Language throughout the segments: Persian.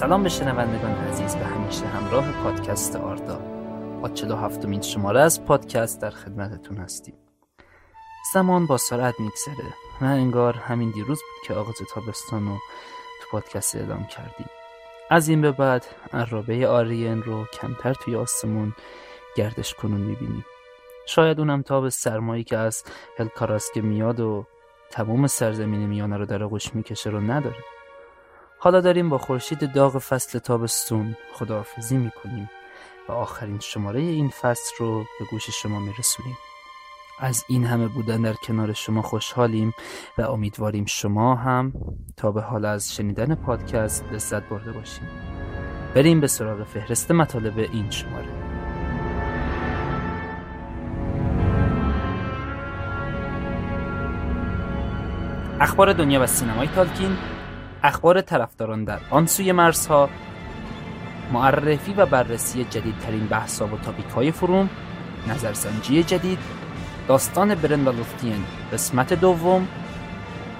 سلام به شنوندگان عزیز و همیشه همراه پادکست آردا. با 47 مین شماره از پادکست در خدمتتون هستیم. زمان با سرعت میگذره و انگار همین دیروز بود که آغاز تابستان رو تو پادکست اعلام کردیم. از این به بعد عرابه آریان رو کمتر توی آسمون گردش کنون می‌بینیم. شاید اونم تاب سرمایی که از هلکاراسک میاد و تمام سرزمین میانه رو در آغوش می‌کشه رو نداره. حالا داریم با خورشید داغ فصل تابستون خداحافظی می‌کنیم و آخرین شماره این فصل رو به گوش شما میرسونیم. از این همه بودن در کنار شما خوشحالیم و امیدواریم شما هم تا به حال از شنیدن پادکست لذت برده باشیم. بریم به سراغ فهرست مطالب این شماره. اخبار دنیا و سینمای تالکین اخبار طرفداران در آن سوی مرزها معرفی و بررسی جدیدترین بحث و تاپیک های فروم نظرسنجی جدید داستان برن و لوفتین قسمت دوم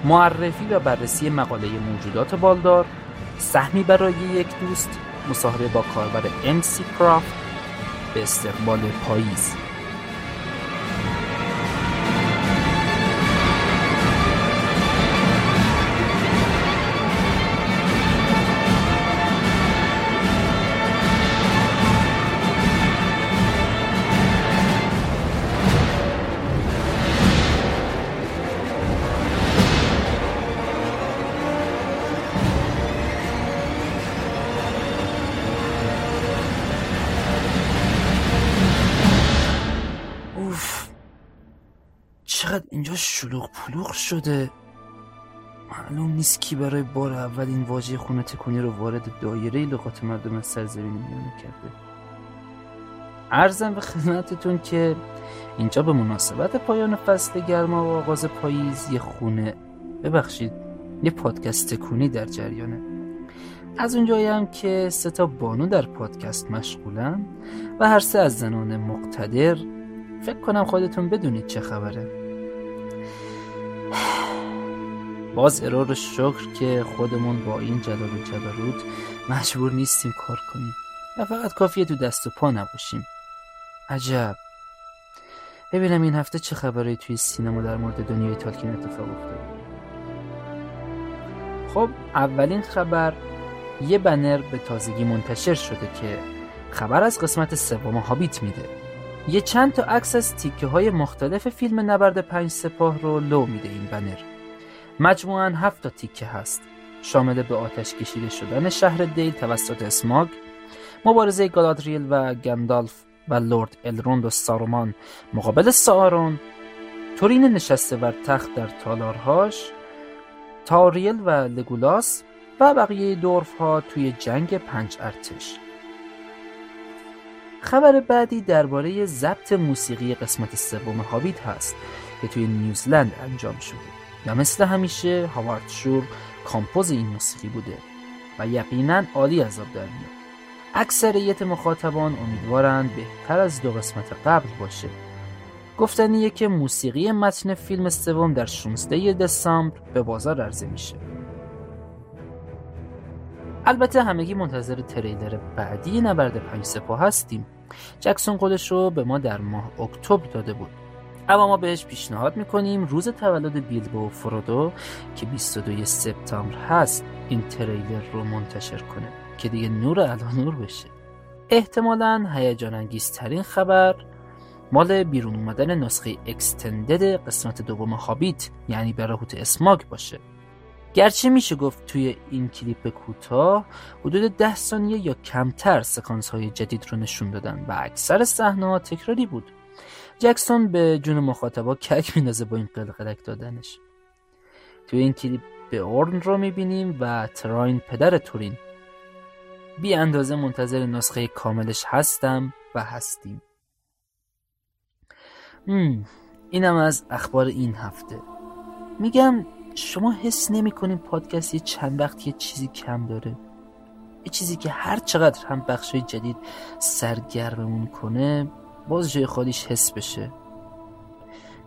معرفی و بررسی مقاله موجودات بالدار سهمی برای یک دوست مصاحبه با کاربر امسی کرافت به استقبال پاییز. شلوغ پلوغ شده. معلوم نیست کی برای بار اول این واژه خونه تکونی رو وارد دایره لغات مردم سرزمین میانه کرده. ارزم به خدمتتون که اینجا به مناسبت پایان فصل گرما و آغاز پاییز یه خونه ببخشید یه پادکست تکونی در جریانه. از اونجایی هم که سه تا بانو در پادکست مشغولن و هر سه از زنان مقتدر. فکر کنم خودتون بدونید چه خبره. باز ارور شکر که خودمون با این جلال و جبروت مجبور نیستیم کار کنیم. و فقط کافیه تو دست و پا نباشیم. عجب. ببینم این هفته چه خبری توی سینما در مورد دنیای تالکین اتفاق افتاده. خب اولین خبر یه بنر به تازگی منتشر شده که خبر از قسمت سوم هابیت میده. یه چند تا عکس از تیکه های مختلف فیلم نبرد پنج سپاه رو لو میده این بنر. مجموعاً هفت تا تیکه هست. شامل به آتش کشیده شدن شهر دیل توسط اسماگ مبارزه گالادریل و گندالف و لورد الروند و سارومان مقابل سارون تورین نشسته بر تخت در تالارهاش تاریل و لگولاس و بقیه دورف ها توی جنگ پنج ارتش. خبر بعدی درباره ضبط موسیقی قسمت سوم هابیت هست که توی نیوزلند انجام شده. و مثل همیشه هاوارد شور کامپوز این موسیقی بوده و یقینا عالی از آب در میاد. اکثریت مخاطبان امیدوارند بهتر از دو قسمت قبل باشه. گفتنیه که موسیقی متن فیلم سوم در 16 دسامبر به بازار عرضه میشه. البته همگی منتظر تریلر بعدی نبرد پنج سپاه هستیم. جکسون خودش رو به ما در ماه اکتبر داده بود. اما ما بهش پیشنهاد می‌کنیم روز تولد بیلبو و فرودو که 22 سپتامبر هست این تریلر رو منتشر کنه که دیگه نور علا نور بشه. احتمالا هیجان انگیزترین خبر مال بیرون اومدن نسخه اکستندد قسمت دوم هابیت یعنی براهوت اسماگ باشه. گرچه میشه گفت توی این کلیپ کوتاه حدود ده ثانیه یا کمتر سکانس های جدید رو نشون دادن و اکثر صحنه تکراری بود. جکسون به جون مخاطبا کک میندازه با این قلقلک دادنش. توی این کلیپ به اورن رو می‌بینیم و تراین پدر تورین. بی اندازه منتظر نسخه کاملش هستم و هستیم. اینم از اخبار این هفته. میگم شما حس نمی کنیم پادکست یه چند وقت یه چیزی کم داره. یه چیزی که هر چقدر هم بخشای جدید سرگرممون کنه باز جای خالیش حس بشه.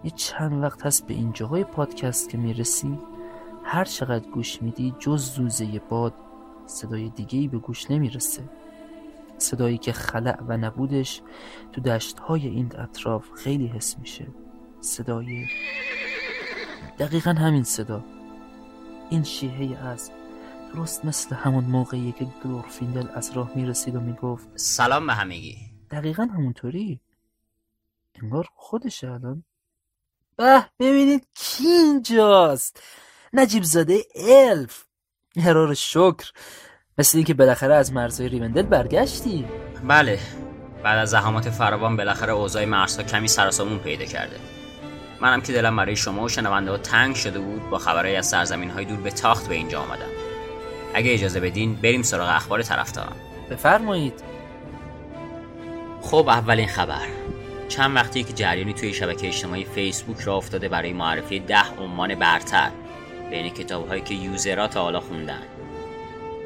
یه چند وقت هست به اینجاهای پادکست که می‌رسی هر چقدر گوش میدی جز زوزه باد صدای دیگه به گوش نمی‌رسه. صدایی که خلع و نبودش تو دشت های این اطراف خیلی حس میشه. صدای دقیقا همین صدا. این شیهه از درست مثل همون موقعی که گلورفیندل از راه می‌رسید و می‌گفت سلام به همگی. دقیقا همونطوری؟ انگار خودشه الان. به ببینید کی اینجاست. نجیب زاده الف. هرار شکر. مثل اینکه بالاخره از مرزهای ریوندل برگشتی بله. بعد از زحمات فراوان بالاخره اوضاع مرزها کمی سراسامون پیدا کرده. منم که دلم برای شما و شنونده ها تنگ شده بود با خبرهای از سرزمین های دور به تاخت به اینجا آمدم. اگه اجازه بدین بریم سراغ اخبار طرفداران. بفرمایید. خب اولین خبر. چند وقتی که جریانی توی شبکه اجتماعی فیسبوک را افتاده برای معرفی ده عنوان برتر بین کتاب هایی که یوزرها تا حالا خوندن.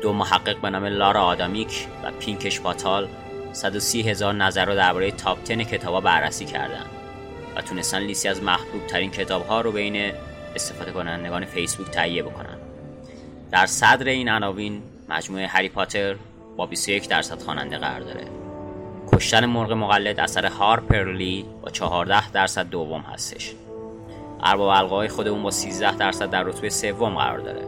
دو محقق به نام لارا آدامیک و پینکش پاتال 130 هزار نظر رو درباره تاپ 10 کتابا بررسی کردند و تونستن لیستی از محبوب ترین کتاب ها رو بین استفاده کنندگان فیسبوک تهیه بکنن. در صدر این عناوین مجموعه هری پاتر با 21 درصد خواننده قرار داره. کشتن مرغ مقلد اثر هارپرلی با 14 درصد دوم هستش. ارباب القای خودمون با 13 درصد در رتبه سوم قرار داره.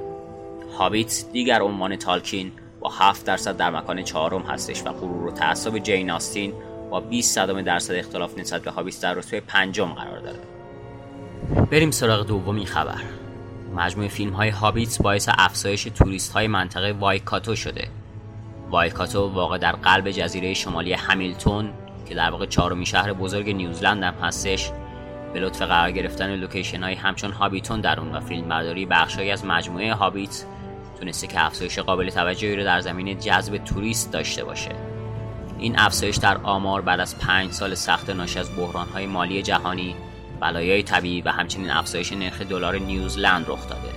هابیت دیگر عنوان تالکین با 7 درصد در مکان چهارم هستش و غرور و تعصب جین آستین با 20 صدام درصد اختلاف نسبت به هابیت در رتبه پنجم قرار داره. بریم سراغ دومین خبر. مجموعه فیلم های هابیت باعث افزایش توریست های منطقه وایکاتو شده. وایکاتو واقع در قلب جزیره شمالی همیلتون که در واقع چهارمین شهر بزرگ نیوزلند هم هستش به لطف قرار گرفتن location های همچون هابیتون در اون و فیلم برداری بخشهایی از مجموعه هابیت تونسته که افزایش قابل توجهی رو در زمینه جذب توریست داشته باشه. این افزایش در آمار بعد از پنج سال سخت ناشی از بحرانهای مالی جهانی بلایای طبیعی و همچنین افزایش نرخ دلار نیوزلند رخ داده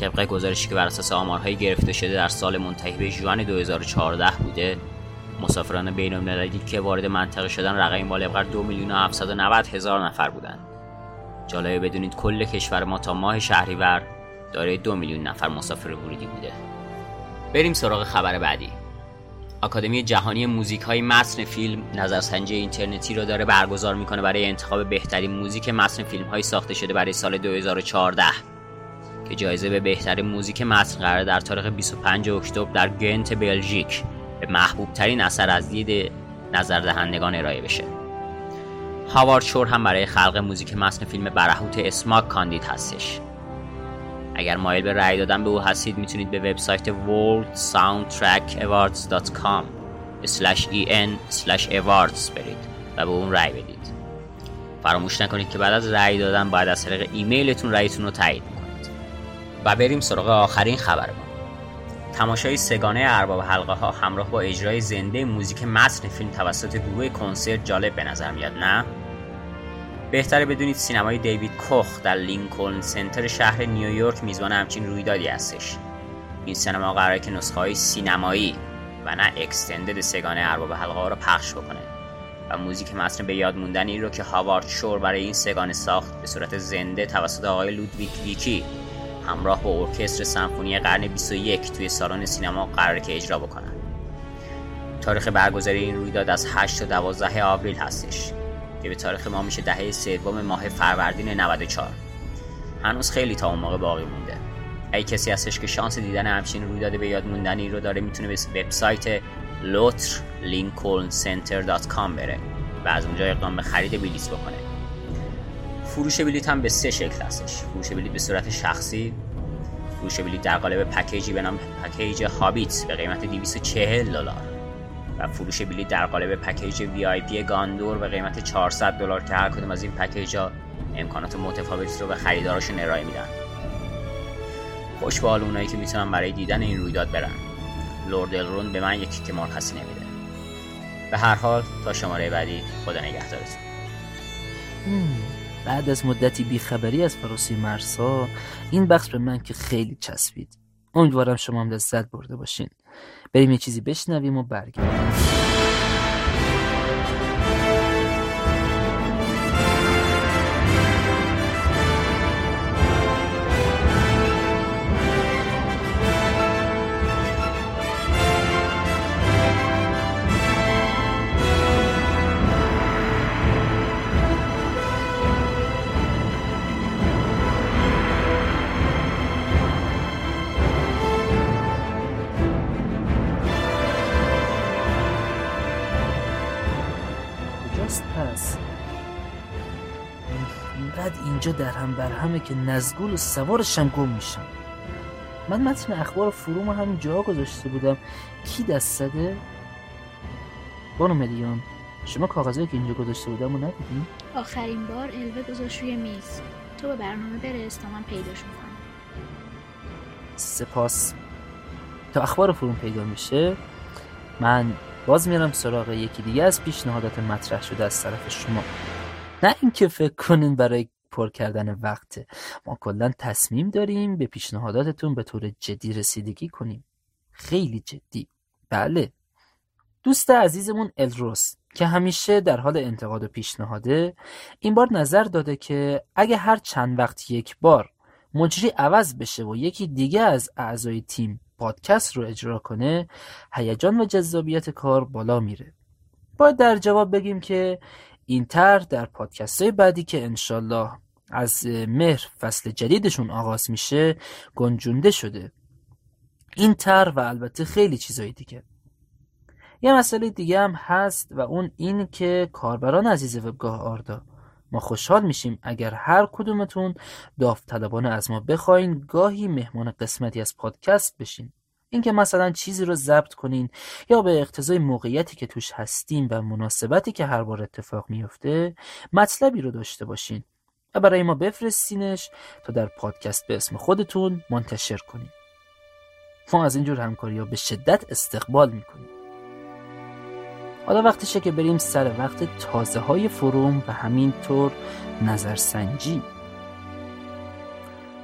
طبق گزارشی که بر اساس آمارهای گرفته شده در سال منتهی به ژوئن 2014 بوده مسافران بین المللی که وارد منطقه شدن رقمی بالغ بر 2 میلیون و 790 هزار نفر بودند. جالبه بدونید کل کشور ما تا ماه شهریور دارای دو میلیون نفر مسافر ورودی بوده. بریم سراغ خبر بعدی. آکادمی جهانی موزیک های متن فیلم نظرسنجی اینترنتی را داره برگزار می‌کنه برای انتخاب بهترین موزیک متن فیلم های ساخته شده برای سال 2014 که جایزه به بهترین موزیک متن قرار در تاریخ 25 اکتبر در گنت بلژیک به محبوب ترین اثر از دید نظردهندگان ارائه بشه. هاوارد شور هم برای خلق موزیک متن فیلم برهوت اسماک کاندید هستش. اگر مایل به رأی دادن به او هستید می‌تونید به وبسایت worldsoundtrackawards.com en awards برید و به اون رأی بدید. فراموش نکنید که بعد از رأی دادن باید از طریق ایمیلتون رأیتون رو تایید کنید و بریم سراغ آخرین خبر ما. تماشای سگانه ارباب حلقه ها همراه با اجرای زنده موزیک متن فیلم توسط گروه کنسرت جالب به نظر میاد نه؟ بهتره بدونید سینمای دیوید کوخ در لینکلن سنتر شهر نیویورک میزبان همچین رویدادی هستش. این سینما قراره که نسخه های سینمایی و نه extended سگانه ارباب حلقه ها رو پخش بکنه و موزیک متن به یاد موندنی رو که هاوارد شور برای این سگانه ساخت به صورت زنده توسط آقای لودویک ویکی همراه با ارکستر سمفونی قرن 21 توی سالن سینما قراره که اجرا بکنن. تاریخ برگزاری این رویداد از 8 تا 12 آوریل هستش. که به تاریخ ما میشه دهه سوم ماه فروردین 94 هنوز خیلی تا اون موقع باقی مونده. اگه کسی هستش که شانس دیدن همچین رویداد به یاد موندنی رو داره می‌تونه به وبسایت لوتر بره و از اونجا اقدام به خرید بلیط بکنه. فروش بلیط هم به سه شکل هستش. فروش بلیط به صورت شخصی فروش بلیط در قالب پکیجی به نام پکیج هابیت به قیمت 240 دلار. و فروش بلیط در قالب پکیج وی گاندور به قیمت 400 دلار که هر کدوم از این پکیج ها امکانات متفاوتی رو به خریداراشون ارائه میدن. خوش به اونایی که می‌تونن برای دیدن این رویداد برن. لورد الرون به من یکی که مرخصی نمیده. به هر حال تا شماره بعدی خدا نگهدارتون. بعد از مدتی بیخبری از فروسی مرسا این بخش به من که خیلی چسبید. امیدوارم شما هم لذت برده باشین. بریم یه چیزی بشنویم و برگردیم. کجاست پس. اینقدر اینجا در هم بر همه که نزگول و سوارشم گم میشم. من متن اخبار فروم همین جا گذاشته بودم. کی دست زده؟ بانو ملیان. شما کاغذهایی که اینجا گذاشته بودم رو ندیدین؟ آخرین بار الوه گذاشت روی میز. تو به برنامه برس تا من پیداش می‌کنم. سپاس. تا اخبار فروم پیدا میشه من باز میرم سراغ یکی دیگه از پیشنهادات مطرح شده از طرف شما. نه اینکه فکر کنین برای پر کردن وقته ما کلا تصمیم داریم به پیشنهاداتتون به طور جدی رسیدگی کنیم. خیلی جدی. بله. دوست عزیزمون الروس که همیشه در حال انتقاد و پیشنهاده این بار نظر داده که اگه هر چند وقت یک بار مجری عوض بشه و یکی دیگه از اعضای تیم پادکست رو اجرا کنه هیجان و جذابیت کار بالا میره. باید در جواب بگیم که این طرح در پادکست های بعدی که انشالله از مهر فصل جدیدشون آغاز میشه گنجونده شده. این طرح و البته خیلی چیزای دیگه. یه مسئله دیگه هم هست و اون این که کاربران عزیز وبگاه آردا ما خوشحال میشیم اگر هر کدومتون داوطلبانه از ما بخواین گاهی مهمان قسمتی از پادکست بشین. اینکه مثلا چیزی رو ضبط کنین یا به اقتضای موقعیتی که توش هستیم و مناسبتی که هر بار اتفاق میفته مطلبی رو داشته باشین و برای ما بفرستینش تا در پادکست به اسم خودتون منتشر کنیم ما از اینجور همکاری ها به شدت استقبال می‌کنیم. حالا وقتشه که بریم سر وقت تازه های فروم و همینطور نظرسنجی.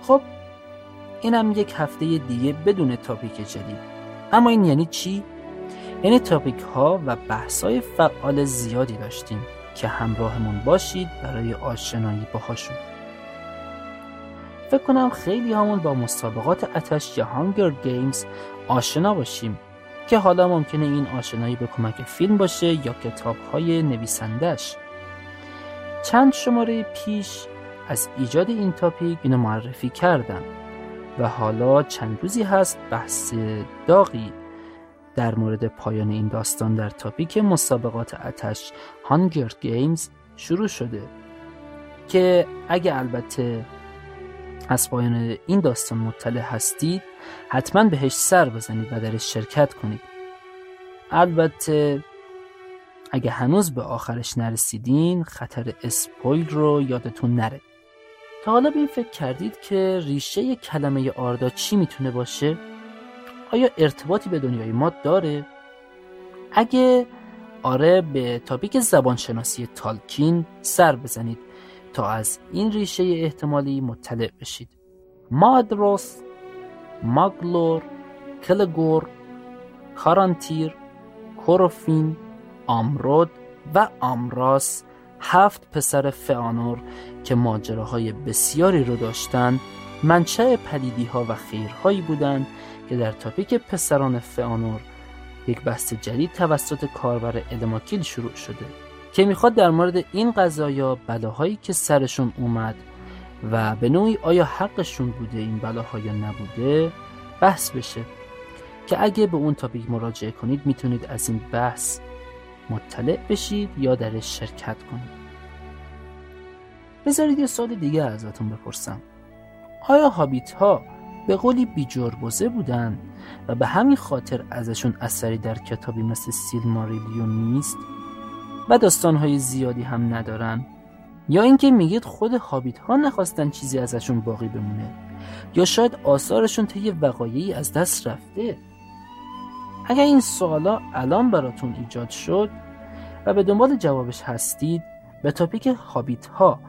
خب اینم یک هفته دیگه بدون topic جدید. اما این یعنی چی؟ یعنی topic ها و بحث های فعال زیادی داشتیم که همراهمون باشید برای آشنایی باهاشون. فکر کنم خیلی همون با مسابقات عطش یا Games آشنا باشیم. که حالا ممکنه این آشنایی به کمک فیلم باشه یا کتاب های نویسندش چند شماره پیش از ایجاد این تاپیک اینو معرفی کردم و حالا چند روزی هست بحث داغی در مورد پایان این داستان در تاپیک مسابقات اتش هانگر گیمز شروع شده که اگه البته از پایان این داستان مطلع هستید حتما بهش سر بزنید و درش شرکت کنید البته اگه هنوز به آخرش نرسیدین خطر اسپویل رو یادتون نره تا حالا به فکر کردید که ریشه کلمه آردا چی می‌تونه باشه؟ آیا ارتباطی به دنیای ما داره؟ اگه آره به تاپیک زبانشناسی تالکین سر بزنید تا از این ریشه احتمالی مطلع بشید. مادروس ماگلور کلگور کارانتیر کوروفین آمرود و آمراس هفت پسر فئانور که ماجراهای بسیاری رو داشتند منشأ پلیدی ها و خیرهایی بودند که در تاپیک پسران فئانور یک بحث جدید توسط کاربر ادماکیل شروع شده. که می‌خواد در مورد این قضایا بلاهایی که سرشون اومد و به نوعی آیا حقشون بوده این بلاها یا نبوده بحث بشه. که اگه به اون تاپیک مراجعه کنید می‌تونید از این بحث مطلع بشید یا درش شرکت کنید. بذارید یه سال دیگه ازتون بپرسم. آیا هابیت ها به قولی بیجربزه بودن و به همین خاطر ازشون اثری در کتابی مثل سیل ماریلیون نیست؟ و داستانهای زیادی هم ندارن. یا اینکه میگید خود هابیت ها نخواستن چیزی ازشون باقی بمونه. یا شاید آثارشون طی وقایعی از دست رفته. اگر این سوالا الان براتون ایجاد شد و به دنبال جوابش هستید به تاپیک هابیت ها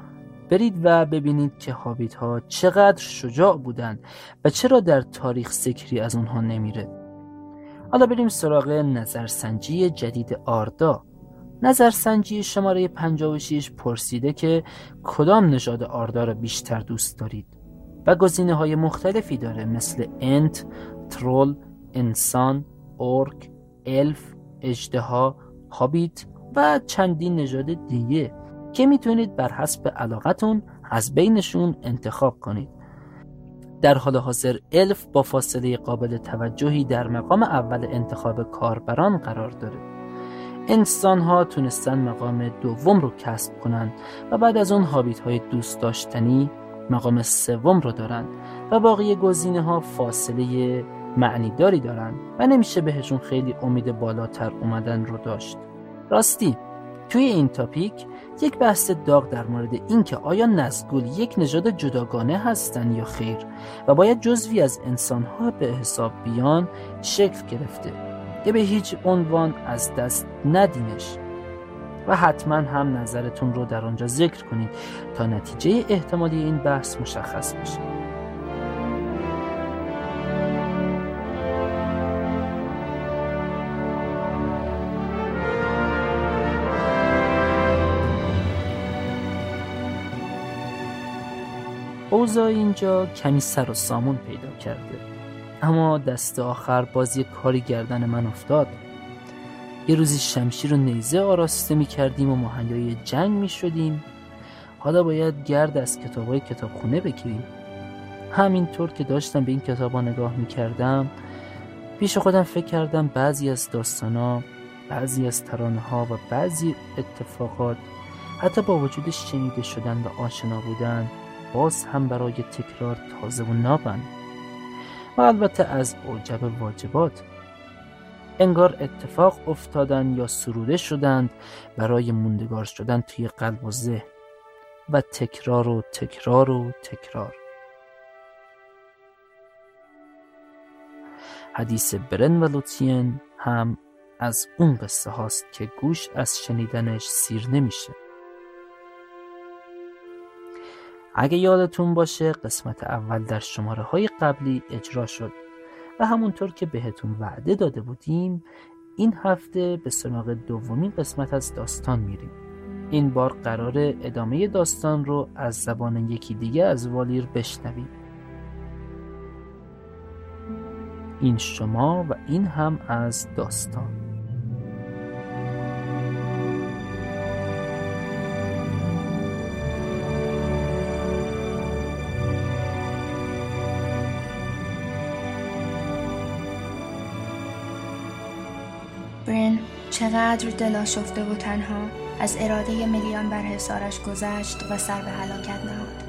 برید و ببینید که هابیت ها چقدر شجاع بودند و چرا در تاریخ ذکری از اونها نمیره. حالا بریم سراغ نظرسنجی جدید آردا. نظرسنجی شماره 56 پرسیده که کدام نژاد آردا را بیشتر دوست دارید و گزینه های مختلفی داره مثل انت، ترول، انسان، اورک، الف، اجدها، هابیت و چندین نژاد دیگه که می‌تونید بر حسب علاقتون از بینشون انتخاب کنید. در حال حاضر الف با فاصله قابل توجهی در مقام اول انتخاب کاربران قرار داره. انسان ها تونستن مقام دوم رو کسب کنند و بعد از اون هابیت های دوست داشتنی مقام سوم رو دارند و باقی گزینه ها فاصله معنی داری دارن و نمیشه بهشون خیلی امید بالاتر اومدن رو داشت. راستی توی این تاپیک یک بحث داغ در مورد اینکه آیا نزگول یک نژاد جداگانه هستند یا خیر و باید جزوی از انسانها به حساب بیان شکل گرفته. که به هیچ عنوان از دست ندینش. و حتما هم نظرتون رو در آنجا ذکر کنید تا نتیجه احتمالی این بحث مشخص بشه. اوضاع اینجا کمی سر و سامون پیدا کرده. اما دست آخر بازی کاری گردن من افتاد. یه روزی شمشیر و نیزه آراسته می کردیم و مهیای جنگ می شدیم حالا باید گرد از کتاب های کتابخونه بگیریم. همینطور که داشتم به این کتاب ها نگاه می کردم پیش خودم فکر کردم بعضی از داستان ها بعضی از ترانه ها و بعضی اتفاقات حتی با وجود شنیده شدن و آشنا بودن باز هم برای تکرار تازه و نابند. و البته از اوجب واجبات. انگار اتفاق افتادن یا سروده شدند برای موندگار شدن توی قلب و ذهن و تکرار و تکرار و تکرار. حدیث برن و لوتین هم از اون قصه هاست که گوش از شنیدنش سیر نمیشه. اگه یادتون باشه قسمت اول در شماره های قبلی اجرا شد و همونطور که بهتون وعده داده بودیم این هفته به سراغ دومین قسمت از داستان میریم. این بار قرار ادامه داستان رو از زبان یکی دیگه از والیر بشنویم. این شما و این هم از داستان. چقدر دل شفته و تنها از اراده میلیان بر حسارش گذشت و سر به هلاکت نهاد.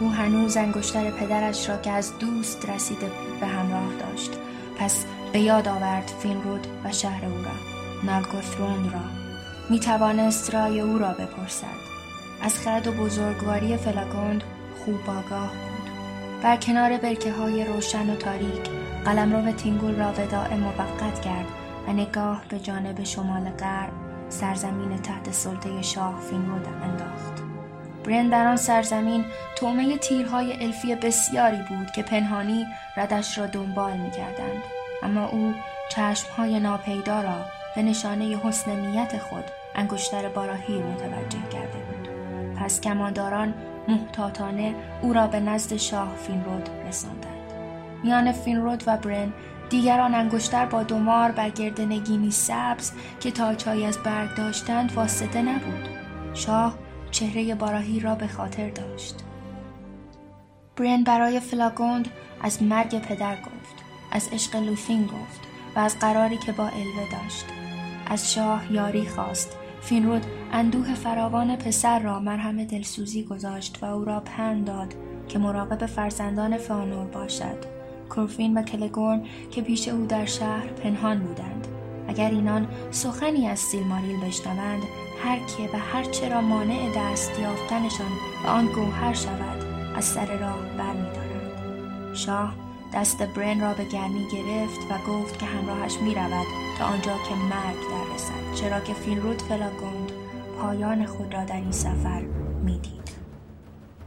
او هنوز انگشتر پدرش را که از دوست رسیده به همراه داشت. پس به یاد آورد فینرود و شهر او را نالگوثرون را. می توانست رای او را بپرسد. از خرد و بزرگواری فلاگوند خوب آگاه بود. بر کنار برکه های روشن و تاریک قلمرو تینگول را وداع موقت کرد نگاه به جانب شمال غرب سرزمین تحت سلطه شاه فینرود انداخت. برن در آن سرزمین تومه تیرهای الفی بسیاری بود که پنهانی ردش را دنبال می کردند. اما او چشمهای ناپیدا را به نشانه حسن نیت خود انگشتر باراهیر متوجه کرده بود. پس کمانداران محتاطانه او را به نزد شاه فینرود رساندند. میان فینرود و برن دیگران انگشتر با دومار بر گرد نگینی سبز که تاچهایی از برگ داشتند واسطه نبود. شاه چهره باراهی را به خاطر داشت. برن برای فلاگوند از مرگ پدر گفت از عشق لوفین گفت و از قراری که با الوه داشت. از شاه یاری خواست. فینرود اندوه فراوان پسر را مرهم دلسوزی گذاشت و او را پند داد که مراقب فرزندان فانور باشد. کورفین و کلگورن که پیش او در شهر پنهان بودند اگر اینان سخنی از سیلماریل بشنوند هر که و هر چه را مانع دست یافتنشان و آن گوهر شود از سر راه برمیدارند شاه دست برن را به گرمی گرفت و گفت که همراهش می رود تا آنجا که مرگ در رسد چرا که فینرود فلاگوند پایان خود را در این سفر می‌دید.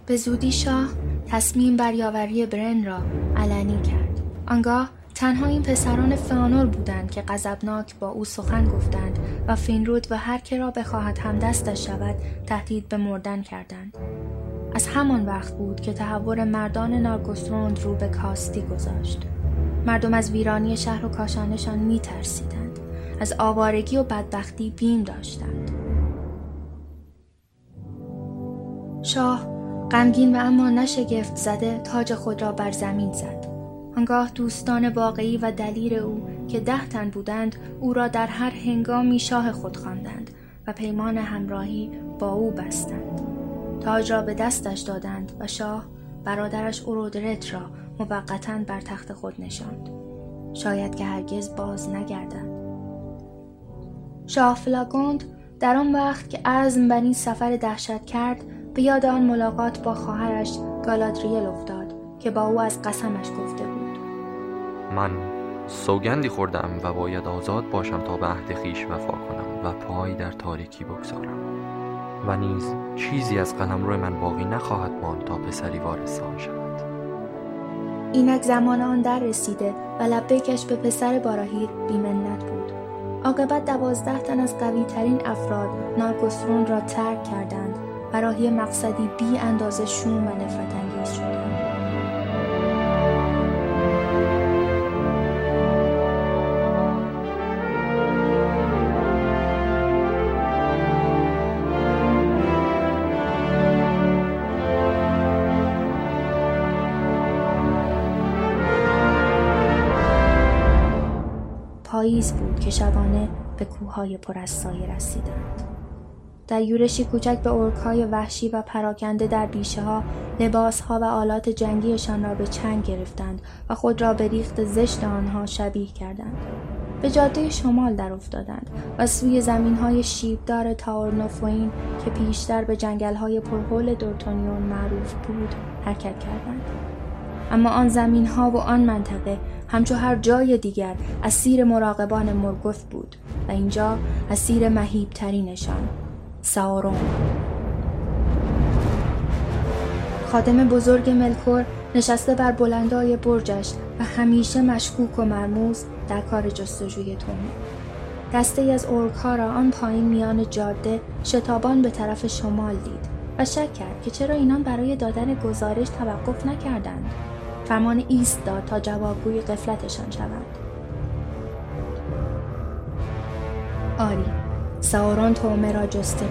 به زودی شاه تصمیم بر یاوری برن را علنی کرد. آنگاه تنها این پسران فانور بودند که غضبناک با او سخن گفتند و فینرود و هر که را بخواهد همدستش شود تهدید به مردن کردند. از همان وقت بود که تحور مردان نارگوسروند رو به کاستی گذاشت. مردم از ویرانی شهر و کاشانشان می ترسیدند. از آوارگی و بدبختی بیم داشتند. شاه غمگین و اما نشگفت زده تاج خود را بر زمین زد. آنگاه دوستان واقعی و دلیر او که ده تن بودند او را در هر هنگامی شاه خود خواندند و پیمان همراهی با او بستند. تاج را به دستش دادند و شاه برادرش اورودرت را موقتا بر تخت خود نشاند شاید که هرگز باز نگردد شاه فلاگوند در آن وقت که عزم بر این سفر دهشت کرد به یاد آن ملاقات با خواهرش گالادریل افتاد که با او از قسمش گفته بود. من سوگندی خوردم و باید آزاد باشم تا به عهد خیش وفا کنم و پای در تاریکی بگذارم. و نیز چیزی از قلم روی من باقی نخواهد ماند تا پسری وارث آن شود. اینک زمان آن در رسیده و لبیکش به پسر باراهیر بیمنت بود. عاقبت دوازده تن از قوی ترین افراد نارگوسرون را ترک کردند و راهی مقصدی بی اندازه شوم و نفرت انگیز شدند پاییز بود که شبانه به کوههای پر از سایه رسیدند. در یورشی کوچک به ارکهای وحشی و پراکنده در بیشه ها لباس ها و آلات جنگیشان را به چنگ گرفتند و خود را به ریخت زشت آنها شبیه کردند. به جاده شمال در افتادند و سوی زمین های شیبدار تاورنوفوین که پیشتر به جنگل های پرهول دورتونیون معروف بود حرکت کردند. اما آن زمین ها و آن منطقه همچو هر جای دیگر اسیر مراقبان مرگوت بود و اینجا اسیر مهیب ترینشان ساورون خادم بزرگ ملکور نشسته بر بلندای برجش و همیشه مشکوک و مرموز در کار جستجوی تومه دسته از اورک ها را آن پایین میان جاده شتابان به طرف شمال دید و شک کرد که چرا اینان برای دادن گزارش توقف نکردند. فرمان ایست داد تا جوابگوی قفلتشان شوند آری. ساورون تومه را جسته.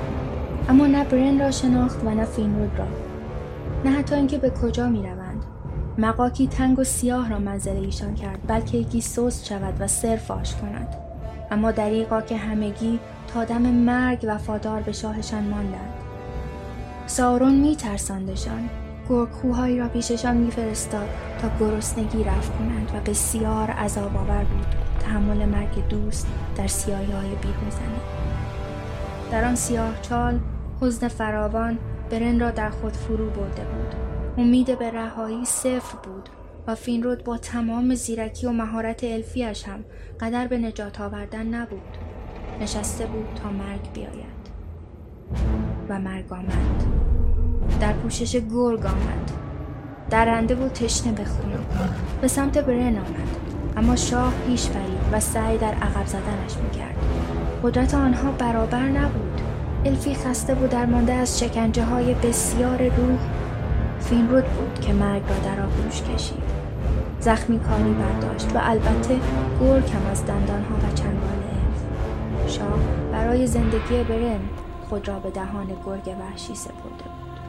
اما نه برن را شناخت و نه فینرود را. نه حتی اینکه به کجا می روند. مقاکی تنگ و سیاه را منزل ایشان کرد بلکه یکی سوست شود و سر فاش کند. اما دریقا که همگی تا دم مرگ وفادار به شاهشان ماندند. ساورون می ترساندشان. گرگخوهایی را پیششان میفرستاد تا گرسنگی رفت کنند و بسیار عذاب آور بود. تحمل مرگ دوست در سیاهی های بیروزنه در آن سیاه چال حزن فراوان برن را در خود فرو برده بود. امید به رهایی صفر بود. و فینرود با تمام زیرکی و مهارت الفیش هم قدر به نجات آوردن نبود. نشسته بود تا مرگ بیاید. و مرگ آمد. در پوشش گرگ آمد. درنده و تشنه به خون. به سمت برن آمد. اما شاه پیش فرید و سعی در عقب زدنش می‌کرد. قدرت آنها برابر نبود. الفی خسته و درمانده از شکنجه های بسیار روح فینرود بود که مرگ را در آغوش کشید. زخمی کاری برداشت و البته گرگ هم از دندانها و چنگال الف شاه برای زندگی برن خود را به دهان گرگ وحشی سپرده بود.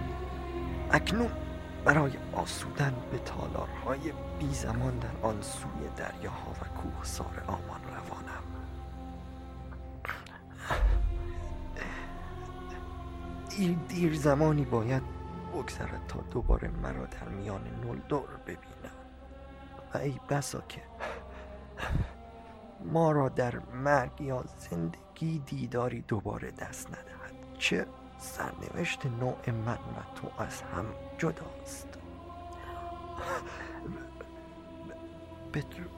اکنون برای آسودن به تالارهای بی زمان در آن سوی دریاها و کوهسار آمان دیر دیر زمانی باید بگذرد تا دوباره مرا در میان نلدور ببینم. و ای بسا که ما را در مرگ یا زندگی دیداری دوباره دست ندهد. چه سرنوشت نوع من و تو از هم جداست. بدرود.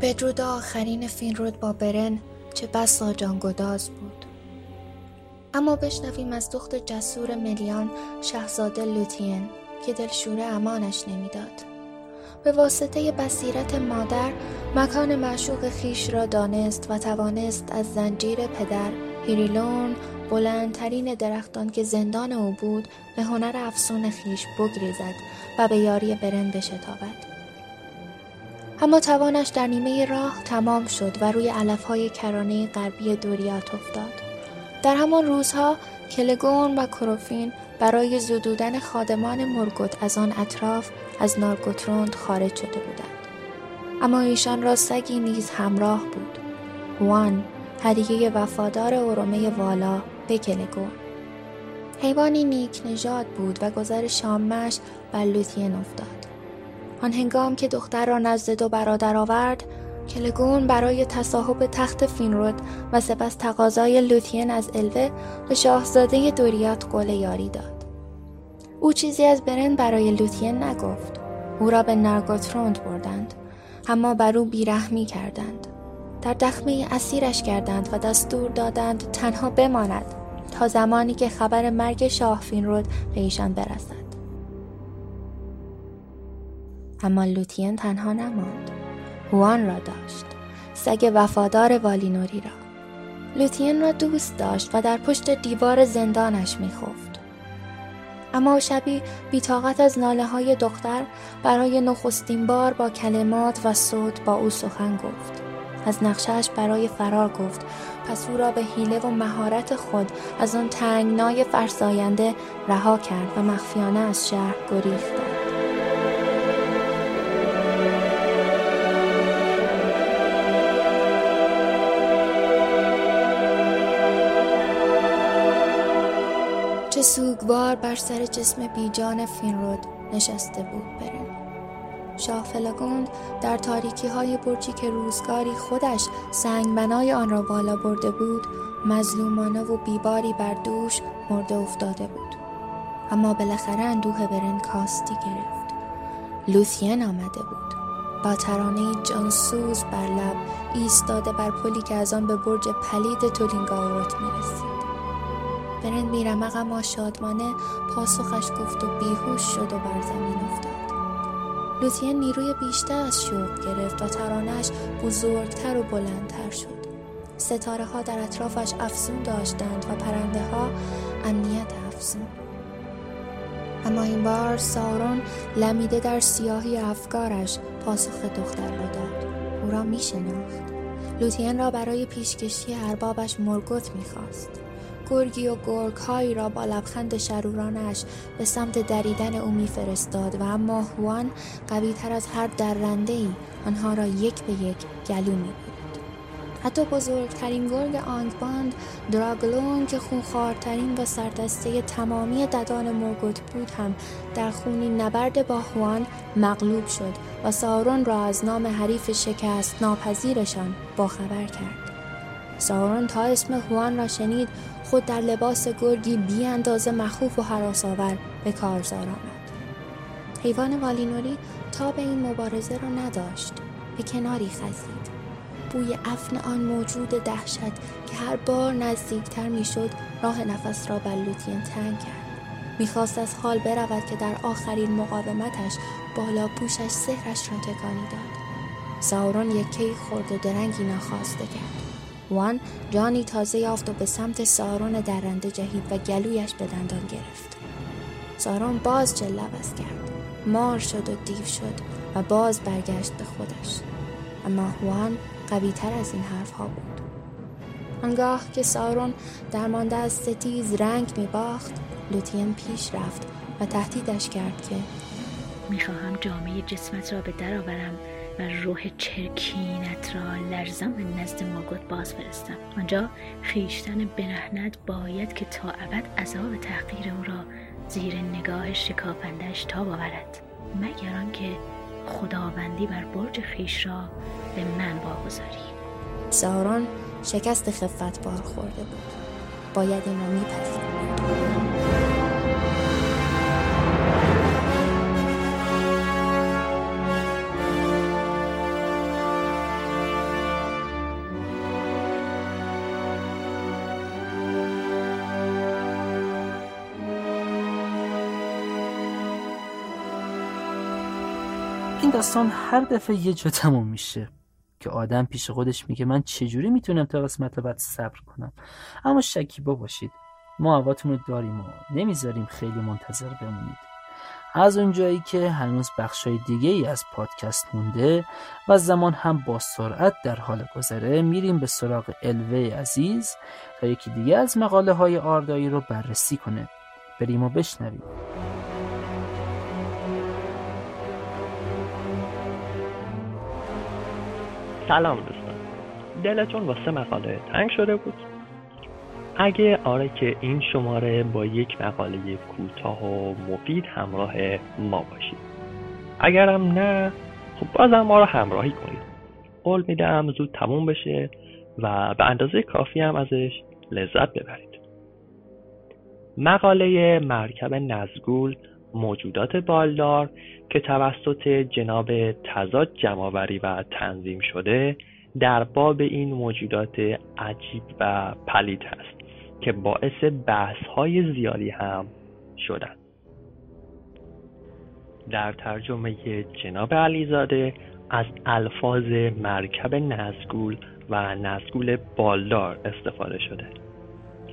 بدرود آخرین فینرود با برن. چه بسا جانگداز بود. اما بشنویم از دخت جسور ملیان شهزاده لوتین که دلشوره امانش نمی‌داد. به واسطه بصیرت مادر مکان معشوق خیش را دانست و توانست از زنجیر پدر هیریلون بلندترین درختان که زندان او بود به هنر افسون خیش بگریزد و به یاری برن بشتابد. اما توانش در نیمه راه تمام شد و روی علفهای کرانه غربی دوریات افتاد. در همان روزها کلگون و کروفین برای زدودن خادمان مرگوت از آن اطراف از نارگوتروند خارج شده بودند. اما ایشان را سگی نیز همراه بود. وان هدیه وفادار اورومه والا به کلگون. حیوانی نیک نژاد بود و گذر شامش بر لوتین افتاد. آن هنگام که دختر را نزد دو برادر آورد کلگون برای تصاحب تخت فینرود و سپس تقاضای لوتین از الوه به شاهزاده دوریات قول یاری داد. او چیزی از برن برای لوتین نگفت. او را به نرگوتروند بردند اما بر او بیرحمی کردند. در دخمه اسیرش کردند و دستور دادند تنها بماند تا زمانی که خبر مرگ شاه فینرود به ایشان برسد. اما لوتین تنها نماند. هوان را داشت. سگ وفادار والینوری را. لوتین را دوست داشت و در پشت دیوار زندانش میخفت. اما شبی بیتاقت از ناله های دختر برای نخستین بار با کلمات و صوت با او سخن گفت. از نقشش برای فرار گفت. پس او را به حیله و مهارت خود از آن تنگنای فرساینده رها کرد و مخفیانه از شهر گریخت سوگوار بر سر جسم بیجان فینرود نشسته بود برن. شاه فلاگوند در تاریکی های برجی که روزگاری خودش سنگمنای آن را بالا برده بود مظلومانه و بیباری بر دوش مرده افتاده بود. اما بالاخره اندوه برن کاستی گرفت. لوثین آمده بود. با ترانه جانسوز بر لب ایستاده بر پلی که از آن به برج پلید تولینگاورت می‌رسید. برن بیرمق اما شادمانه پاسخش گفت و بیهوش شد و بر زمین افتاد. لوتین نیروی بیشتر از شوق گرفت و ترانش بزرگتر و بلندتر شد. ستاره ها در اطرافش افزون داشتند و پرنده ها امنیت افزون. اما این بار سارون لمیده در سیاهی افکارش پاسخ دختر را داد. او را می شناخت لوتین را برای پیشکشی اربابش مرگوت می‌خواست. گرگی و گرگ هایی را با لبخند شرورانش به سمت دریدن او میفرستاد و اما هوان قوی تر از هر درنده ای آنها را یک به یک گلو می بود. حتی بزرگترین گرگ آنگباند دراگلون که خونخوارترین و سردسته تمامی ددان مرگوت بود هم در خونی نبرد با هوان مغلوب شد و سارون را از نام حریف شکست ناپذیرشان باخبر کرد. سارون تا اسم هوان را شنید خود در لباس گرگی بی اندازه مخوف و حراساور به کارزار آمد. حیوان والینوری تا به این مبارزه را نداشت. به کناری خزید. بوی افن آن موجود دهشت که هر بار نزدیکتر می‌شد راه نفس را بر لوتین تنگ کرد. می‌خواست از حال برود که در آخرین مقاومتش بالا پوشش سهرش را تکانی داد. ساورون یکی خورد و درنگی ناخواسته کرد. وان جانی تازه یافت و به سمت سارون درنده جهید و گلویش به دندان گرفت. سارون باز جل عوض کرد. مار شد و دیو شد و باز برگشت به خودش. اما هوان قوی تر از این حرف ها بود. آنگاه که سارون درمانده از ستیز رنگ می باخت لوتین پیش رفت و تهدیدش کرد که می‌خواهم جامعه جسمت را به در آورم. و روح چرکینت را لرزم به نزد ماگوت باز فرستم. آنجا خیشتن برهنت باید که تا ابد عذاب تحقیر او را زیر نگاه شکافندش تا آورد مگر آنکه خداوندی بر برج خیش را به من واگذاری. ساران شکست خفت بار خورده بود. باید این را داستان هر دفعه یه جا تموم میشه که آدم پیش خودش میگه من چجوری می‌تونم تا قسمت بعد صبر کنم؟ اما شکیبا باشید ما هواتون رو داریم و نمی‌ذاریم خیلی منتظر بمونید. از اونجایی که هنوز بخشای دیگه ای از پادکست مونده و زمان هم با سرعت در حال گذره میریم به سراغ الوه عزیز تا یکی دیگه از مقاله های آردایی رو بررسی کنه. بریم و بشنویم. سلام دوستان. دلتون واسه مقاله تنگ شده بود. اگه آره که این شماره با یک مقاله کوتاه و مفید همراه ما باشید. اگرم نه خب بازم ما رو همراهی کنید. قول میدم زود تموم بشه و به اندازه کافی هم ازش لذت ببرید. مقاله مرکب نزگول موجودات بالدار که توسط جناب تضاد جمعآوری و تنظیم شده در باب این موجودات عجیب و پلید است که باعث بحث های زیادی هم شدند در ترجمه جناب علیزاده از الفاظ مرکب نزگول و نزگول بالدار استفاده شده.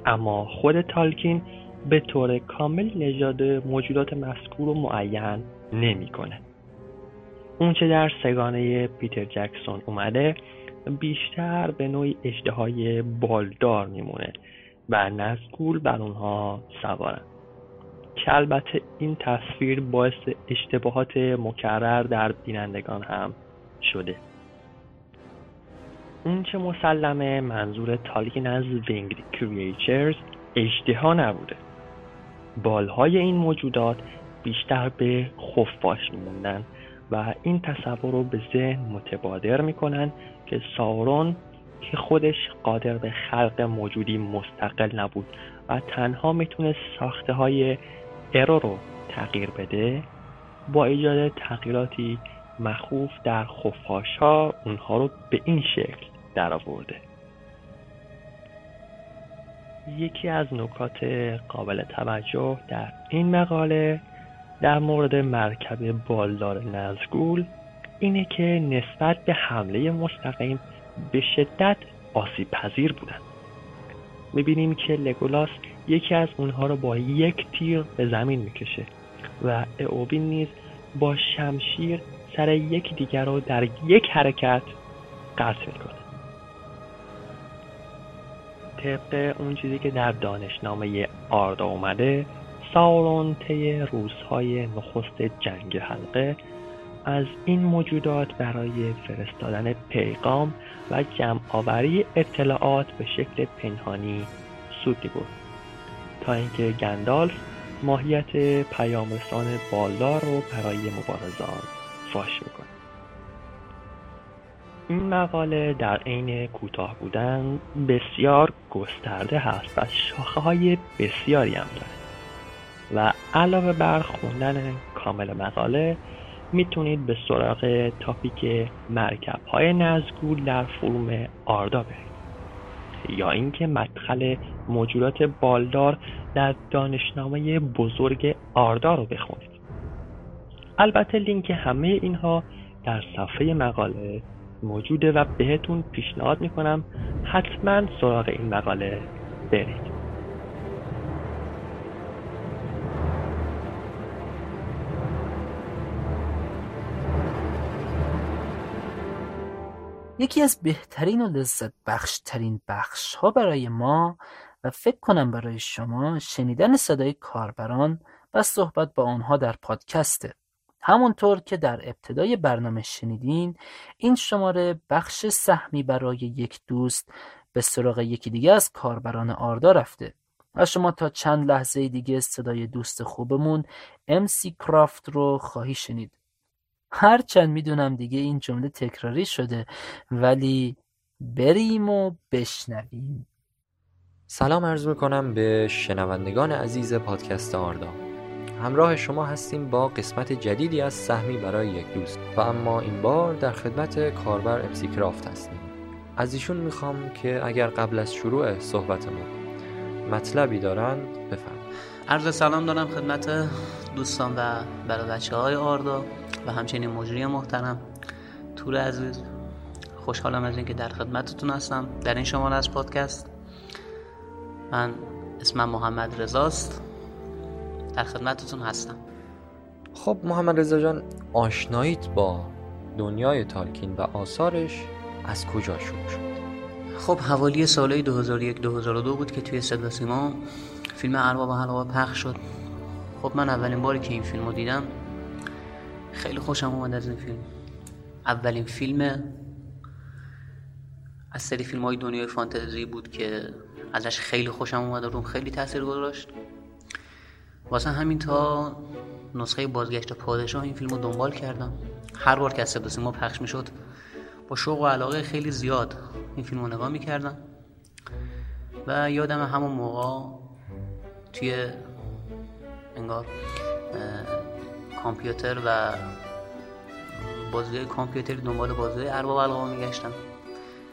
اما خود تالکین به طور کامل نژاد موجودات مذکور رو معین نمی‌کنه. اونچه در سگانه پیتر جکسون اومده بیشتر به نوعی اشتهای بالدار میمونه و نزگول بر اونها سوارن که البته این تصویر باعث اشتباهات مکرر در بینندگان هم شده. اون چه مسلمه منظور تالکین از وینگد کریچرز اجتها نبوده. بالهای این موجودات بیشتر به خفاش میموندن و این تصور رو به ذهن متبادر می‌کنن که سارون که خودش قادر به خلق موجودی مستقل نبود و تنها می‌تونه ساخته های ارو رو تغییر بده با ایجاد تغییراتی مخوف در خفاش ها اونها رو به این شکل درآورده. یکی از نکات قابل توجه در این مقاله در مورد مرکب بالدار نزگول اینه که نسبت به حمله مستقیم به شدت آسیب پذیر بودن. می‌بینیم که لگولاس یکی از اونها رو با یک تیر به زمین می‌کشه و اوبین نیز با شمشیر سر یک دیگر رو در یک حرکت قطع می‌کنه. طبق اون چیزی که در دانشنامه آردا اومده ساورون طی روزهای نخست جنگ حلقه از این موجودات برای فرستادن پیغام و جمعآوری اطلاعات به شکل پنهانی سود بود. تا اینکه گندالف ماهیت پیامرسان بالدار رو برای مبارزان فاش می‌کنه این مقاله در عین کوتاه بودن بسیار گسترده هست و شاخه های بسیاری هم داره. و علاوه بر خوندن کامل مقاله می‌تونید به سراغ تاپیک مرکب های نزگول در فروم آردا برید. یا اینکه مدخل موجودات بالدار در دانشنامه بزرگ آردا رو بخونید. البته لینک همه اینها در صفحه مقاله موجوده و بهتون پیشنهاد می‌کنم حتما سراغ این مقاله برید. یکی از بهترین و لذت بخشترین بخش ها برای ما و فکر کنم برای شما شنیدن صدای کاربران و صحبت با آنها در پادکسته. همونطور که در ابتدای برنامه شنیدین این شماره بخش سهمی برای یک دوست به سراغ یکی دیگه از کاربران آردا رفته و شما تا چند لحظه دیگه صدای دوست خوبمون امسی کرافت رو خواهی شنید. هرچند می‌دونم دیگه این جمله تکراری شده ولی بریم و بشنویم. سلام عرض می‌کنم به شنوندگان عزیز پادکست آردا. همراه شما هستیم با قسمت جدیدی از سهمی برای یک دوست و اما این بار در خدمت کاربر امسی کرافت هستیم. از ایشون می‌خوام که اگر قبل از شروع صحبتمون مطلبی دارند بفرمایید. عرض سلام دارم خدمت دوستان و برای های آردا و همچنین مجری محترم. تور عزیز خوشحالم از اینکه در خدمتتون هستم. در این شماره از پادکست من اسمم محمد رزاست در خدمتتون هستم. خب محمد رضا جان آشناییت با دنیای تالکین و آثارش از کجا شروع شد؟ خب حوالی سالهای 2001 2002 بود که توی صدا سیما فیلم ارباب حلقه پخش شد. خب من اولین باری که این فیلم رو دیدم خیلی خوشم اومد از این فیلم. اولین فیلم از سری فیلم های دنیای فانتزی بود که ازش خیلی خوشم اومد و روم خیلی تاثیر گذاشت. واسه همین تا نسخه بازگشت پادشاه این فیلم رو دنبال کردم. هر بار که از صدا سیما پخش می‌شد با شوق و علاقه خیلی زیاد این فیلم رو نگاه می‌کردم. و یادم همون موقع توی انگار کامپیوتر و بازی کامپیوتری دنبال بازی ارباب القا میگشتم.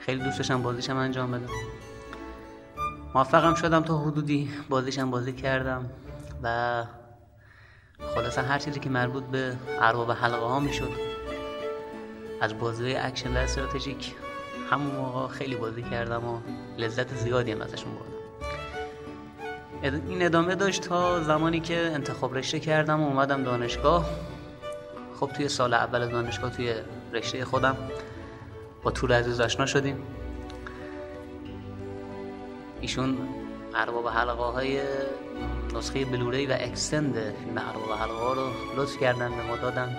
خیلی دوست داشتم بازیشم انجام بدم. موفقم شدم تا حدودی بازیشم بازی کردم. و خلاصا هر چیزی که مربوط به ارباب حلقه ها می‌شد از بازی اکشن و استراتژیک همون موقع خیلی بازی کردم و لذت زیادی هم ازشون بردم. این ادامه داشت تا زمانی که انتخاب رشته کردم و اومدم دانشگاه. خب توی سال اول دانشگاه توی رشته خودم با تور عزیز آشنا شدیم. ایشون ارباب حلقه های نسخه بلوری و اکستند فیلم حلقه ها رو لطف کردن به ما دادن.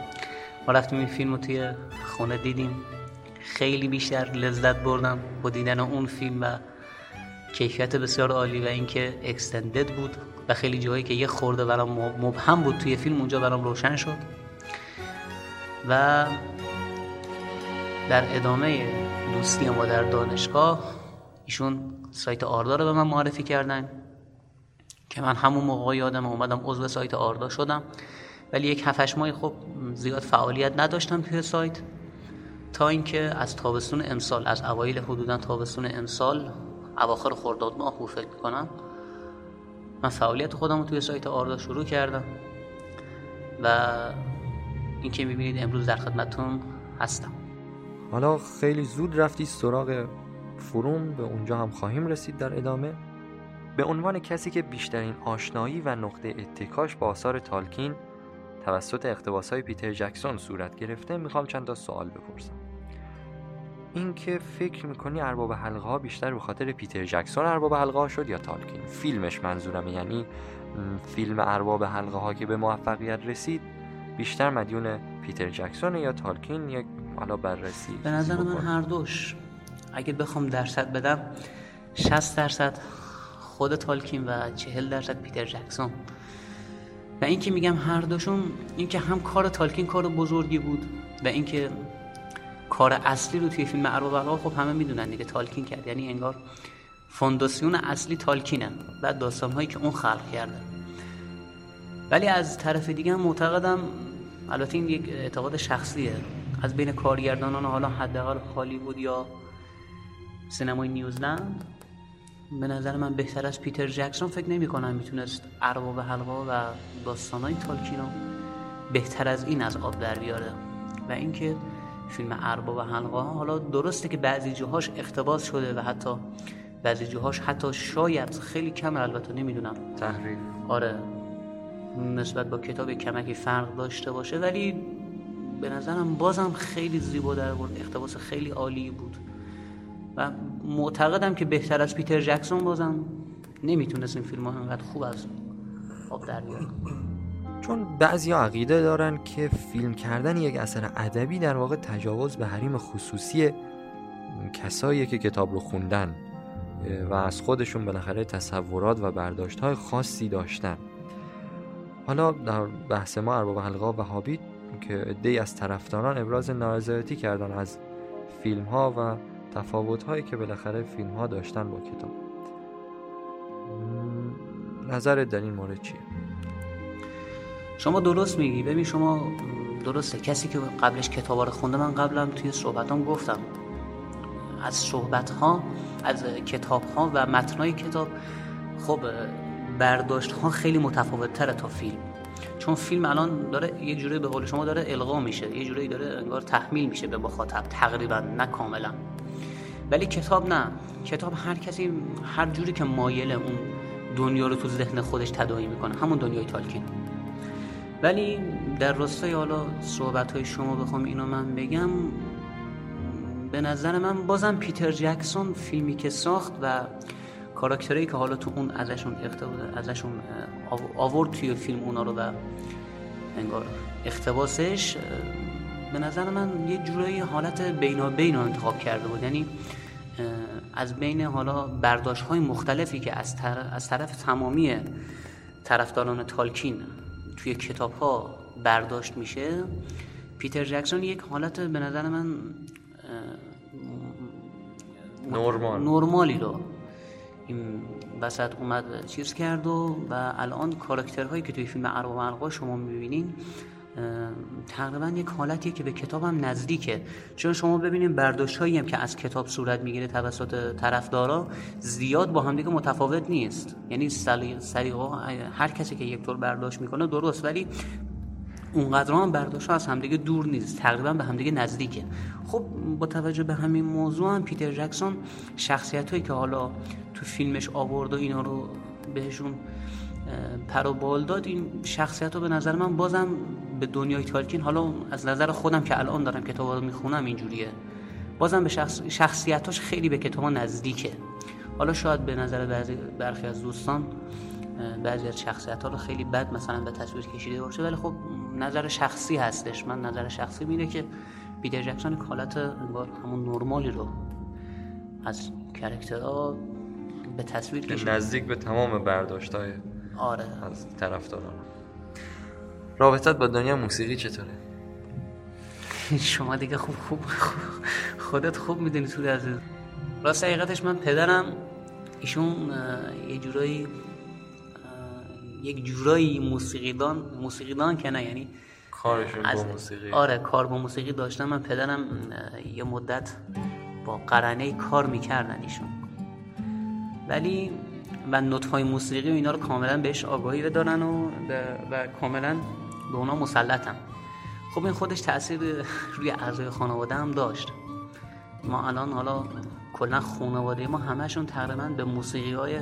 ما رفتیم این فیلم رو توی خونه دیدیم. خیلی بیشتر لذت بردم با دیدن اون فیلم و کیفیت بسیار عالی و اینکه اکستندد بود و خیلی جایی که یه خورده برام مبهم بود توی فیلم اونجا برام روشن شد. و در ادامه دوستی ما در دانشگاه ایشون سایت آردا رو به من معرفی کردن. که من همون موقع یادم اومدم عضو سایت آردا شدم. ولی یک هفتش ماهی خب زیاد فعالیت نداشتم توی سایت. تا اینکه از تابستون امسال از اوایل حدودا تابستون امسال اواخر خرداد ماه بود فکر کنم من فعالیت خودم رو توی سایت آردا شروع کردم. و این که می‌بینید امروز در خدمتتون هستم. حالا خیلی زود رفتی سراغ فروم به اونجا هم خواهیم رسید در ادامه. به عنوان کسی که بیشترین آشنایی و نقطه اتکاش با آثار تالکین توسط اقتباس های پیتر جکسون صورت گرفته می‌خوام چند تا سوال بپرسم. اینکه فکر می‌کنی ارباب حلقه ها بیشتر به خاطر پیتر جکسون ارباب حلقه ها شد یا تالکین؟ فیلمش منظورمه یعنی فیلم ارباب حلقه ها که به موفقیت رسید بیشتر مدیون پیتر جکسون یا تالکین؟ یک حالا بررسی به نظر من هر دوش. اگه بخوام درصد بدم 60 درصد خود تالکین و 40 درصد پیتر جکسون. و اینکه میگم هر دوشون اینکه هم کار تالکین کار بزرگی بود و اینکه کار اصلی رو توی فیلم ارباب خب همه می‌دونن دیگه تالکین کرد. یعنی انگار فونداسیون اصلی تالکینه و داستان هایی که اون خلق کرده. ولی از طرف دیگه هم معتقدم البته این یک اعتقاد شخصیه. از بین کارگردانان حالا حداقل هالیوود یا سینمای نیوزلند به نظر من بهتر از پیتر جکسون فکر نمی کنم می‌تونست ارباب حلقه و داستانای تالکین رو بهتر از این از آب در بیاره. و اینکه فیلم ارباب حلقه ها حالا درسته که بعضی جاهاش اقتباس شده و حتی بعضی جاهاش حتی شاید خیلی کم البته نمی‌دونم. تحریف. آره. نسبت با کتاب کمکی فرق داشته باشه ولی به نظرم بازم خیلی زیبا در بود اقتباس خیلی عالی بود. و معتقدم که بهتر از پیتر جکسون بازم نمی‌تونست این فیلم ها انقدر خوب از آب در بیاره چون بعضی عقیده دارن که فیلم کردن یک اثر ادبی در واقع تجاوز به حریم خصوصی کسایی که کتاب رو خوندن و از خودشون بالاخره تصورات و برداشت های خاصی داشتن. حالا در بحث ما ارباب حلقا و هابیت که عدهای از طرفداران ابراز نارضایتی کردن از فیلم ها و تفاوت هایی که بالاخره فیلم ها داشتن با کتاب. نظرت در این مورد چیه؟ شما درست میگی. ببین شما درسته. کسی که قبلش کتابا رو خونده من قبلم توی صحبتام گفتم. از صحبت ها از کتاب ها و متنای کتاب خب برداشت ها خیلی متفاوت تره تا فیلم. چون فیلم الان داره یه جوری به قول شما داره القا میشه. یه جوری داره انگار تحمیل میشه به مخاطب تقریبا نه کاملا. ولی کتاب نه. کتاب هر کسی هر جوری که مایل اون دنیا رو تو ذهن خودش تداعی می‌کنه. همون دنیای تالکین. ولی در راستای حالا صحبت های شما بخوام اینو من بگم. به نظر من بازم پیتر جکسون فیلمی که ساخت و کاراکترهایی که حالا تو اون ازشون ازشون آورد توی فیلم اونا رو و انگار اختباسش به نظر من یه جورایی حالت بین رو انتخاب کرده بود. یعنی از بین حالا برداشت های مختلفی که از, از طرف تمامی طرفداران تالکین توی کتاب ها برداشت میشه پیتر جکسون یک حالت به نظر من نرمال. نرمالی رو این وسط اومد چیز کرد و و الان کاراکترهایی که توی فیلم ارباب شما می‌بینین تقریبا یک حالتیه که به کتاب هم نزدیکه. چون شما ببینید برداشت هایی هم که از کتاب صورت می‌گیره توسط طرفدارا زیاد با همدیگه متفاوت نیست. یعنی سلیقه هر کسی که یک طور برداشت می‌کنه درست ولی اونقدر هم برداشت ها از همدیگه دور نیست. تقریبا به همدیگه نزدیکه. خب با توجه به همین موضوع هم پیتر جکسون شخصیت هایی که حالا تو فیلمش آورد و اینا رو بهشون پر و بال داد این شخصیت رو به نظر من بازم به دنیای تالکین حالا از نظر خودم که الان دارم کتاب رو می‌خونم اینجوریه. بازم به شخص شخصیتاش خیلی به کتاب نزدیکه. حالا شاید به نظر بعضی برخی از دوستان بعضی از شخصیت ها رو خیلی بد مثلا به تصویر کشیده باشه ولی خب نظر شخصی هستش. من نظر شخصی میره که پیتر جکسون حالت انگار همون نرمالی رو از کرکترها به تصویر کشیده. نزدیک به تمام برداشت های آره. از طرفداران. رابطت با دنیا موسیقی چطوره؟ شما دیگه خوب خوب خودت خوب می‌دونی تو از راست حقیقتش من پدرم ایشون یه جورایی یک جورایی موسیقیدان موسیقیدان که نه یعنی کارشون با موسیقی. آره کار با موسیقی داشتم من پدرم یه مدت با قرنه کار می‌کردن ایشون. ولی و نوت های موسیقی و اینا رو کاملا بهش آگاهی دارن و, و کاملا به اونا مسلطم خب این خودش تاثیر روی اعضای خانواده هم داشت. ما الان حالا کلا خانواده ما همشون تقریبا به موسیقی های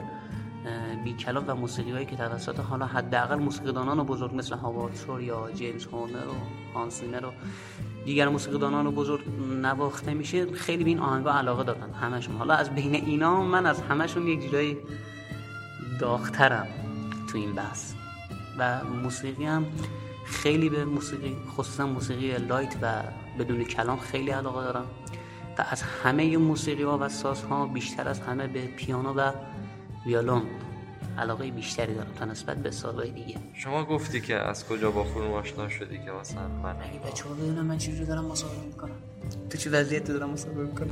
بی کلام و موسیقی هایی که توسط حالا حداقل موسیقیدانان بزرگ مثل هاوارد یا جیمز هورنر و هانس و دیگر موسیقیدانان بزرگ نواخته میشه خیلی به این آهنگا علاقه دارن همشون حالا از بین اینا من از همشون یک جورایی داغترم تو این بحث. و موسیقی هم خیلی به موسیقی خصوصا موسیقی لایت و بدون کلام خیلی علاقه دارم. و از همه موسیقی ها و ساز ها بیشتر از همه به پیانو و ویولون علاقه بیشتری دارم تا نسبت به سازهای دیگه. شما گفتی که از کجا با فروم آشنا شدی که مثلا من اگه بچه ها بدونم من چجوری دارم مصاحبه می‌کنم؟ تو چه وضعیتی دارم مصاحبه می‌کنم؟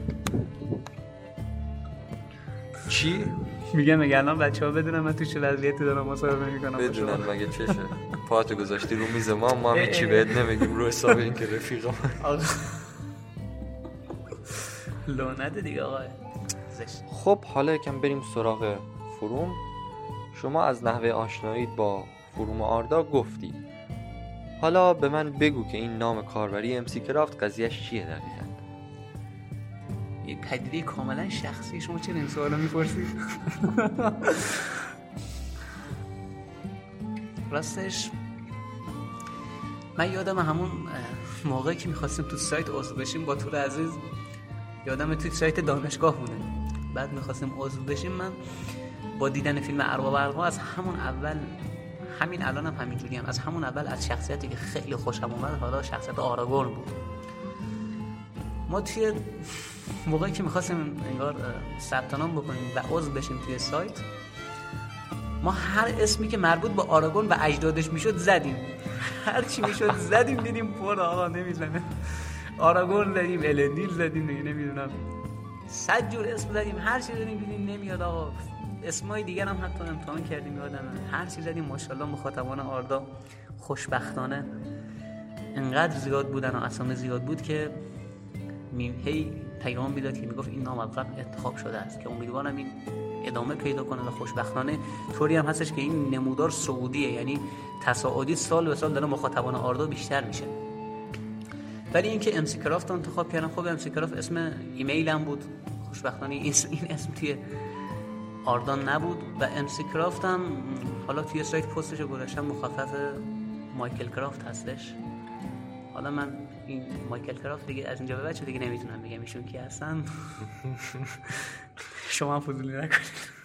چی؟ میگم مگه الان بچه ها بدونم من تو چه وضعیتی دارم مصاحبه می‌کنم بدونن مگه چشه. پاتو گذاشتی رو میز ما ما هم چی بهت نمیگیم. رو حساب این که رفیقم لعنت دیگه آقای خب حالا یکم بریم سراغ فروم. شما از نحوه آشناییت با فروم آردا گفتی. حالا به من بگو که این نام کاربری امسی کرافت قضیهش چیه دقیقا؟ یه پدیده کاملا شخصی. شما چرا این سوالا می‌پرسید راستش من یادم همون موقعی که می‌خواستیم تو سایت عضو بشیم با طور عزیز یادم توی سایت دانشگاه بوده. بعد می‌خواستیم عضو بشیم من با دیدن فیلم ارباب ارباب از همون اول همین الان هم همینجوری هم از همون اول از شخصیتی که خیلی خوشم اومد حالا شخصیت آراگورن بود. ما توی موقعی که می‌خواستیم انگار ثبت نام بکنیم و عضو بشیم توی سایت ما هر اسمی که مربوط به آراگون و اجدادش می‌شد زدیم. هر چی می‌شد زدیم دیدیم پر آقا نمی‌زنه. آراگون زدیم الندیل زدیم دیگه نمی‌دونم. صد جور اسم زدیم هر چی زدیم دیدیم نمیاد آقا. اسمای دیگر هم حتی امتحان کردیم یادم هر چی زدیم ماشاءالله مخاطبان آردا خوشبختانه. انقدر زیاد بودن و اسامه زیاد بود که هی پیغام می‌داد که می‌گفت این نام از انتخاب شده است. که امیدوارم این ادامه پیدا کنه و خوشبختانه طوری هم هستش که این نمودار سعودیه. یعنی تصاعدی سال به سال داره مخاطبان آردا بیشتر میشه. ولی اینکه امسی کرافت انتخاب کردم خب امسی کرافت اسم ایمیلم بود. خوشبختانه این اسم توی آردان نبود. و امسی کرافت هم حالا توی سایت پستش گذاشتم مخفف مایکل کرافت هستش. حالا من این مایکل کرافت دیگه از اینجا به بچه دیگه نمی‌تونم بگم. ایشون کی هستن؟ شما هم فضولی نکنید.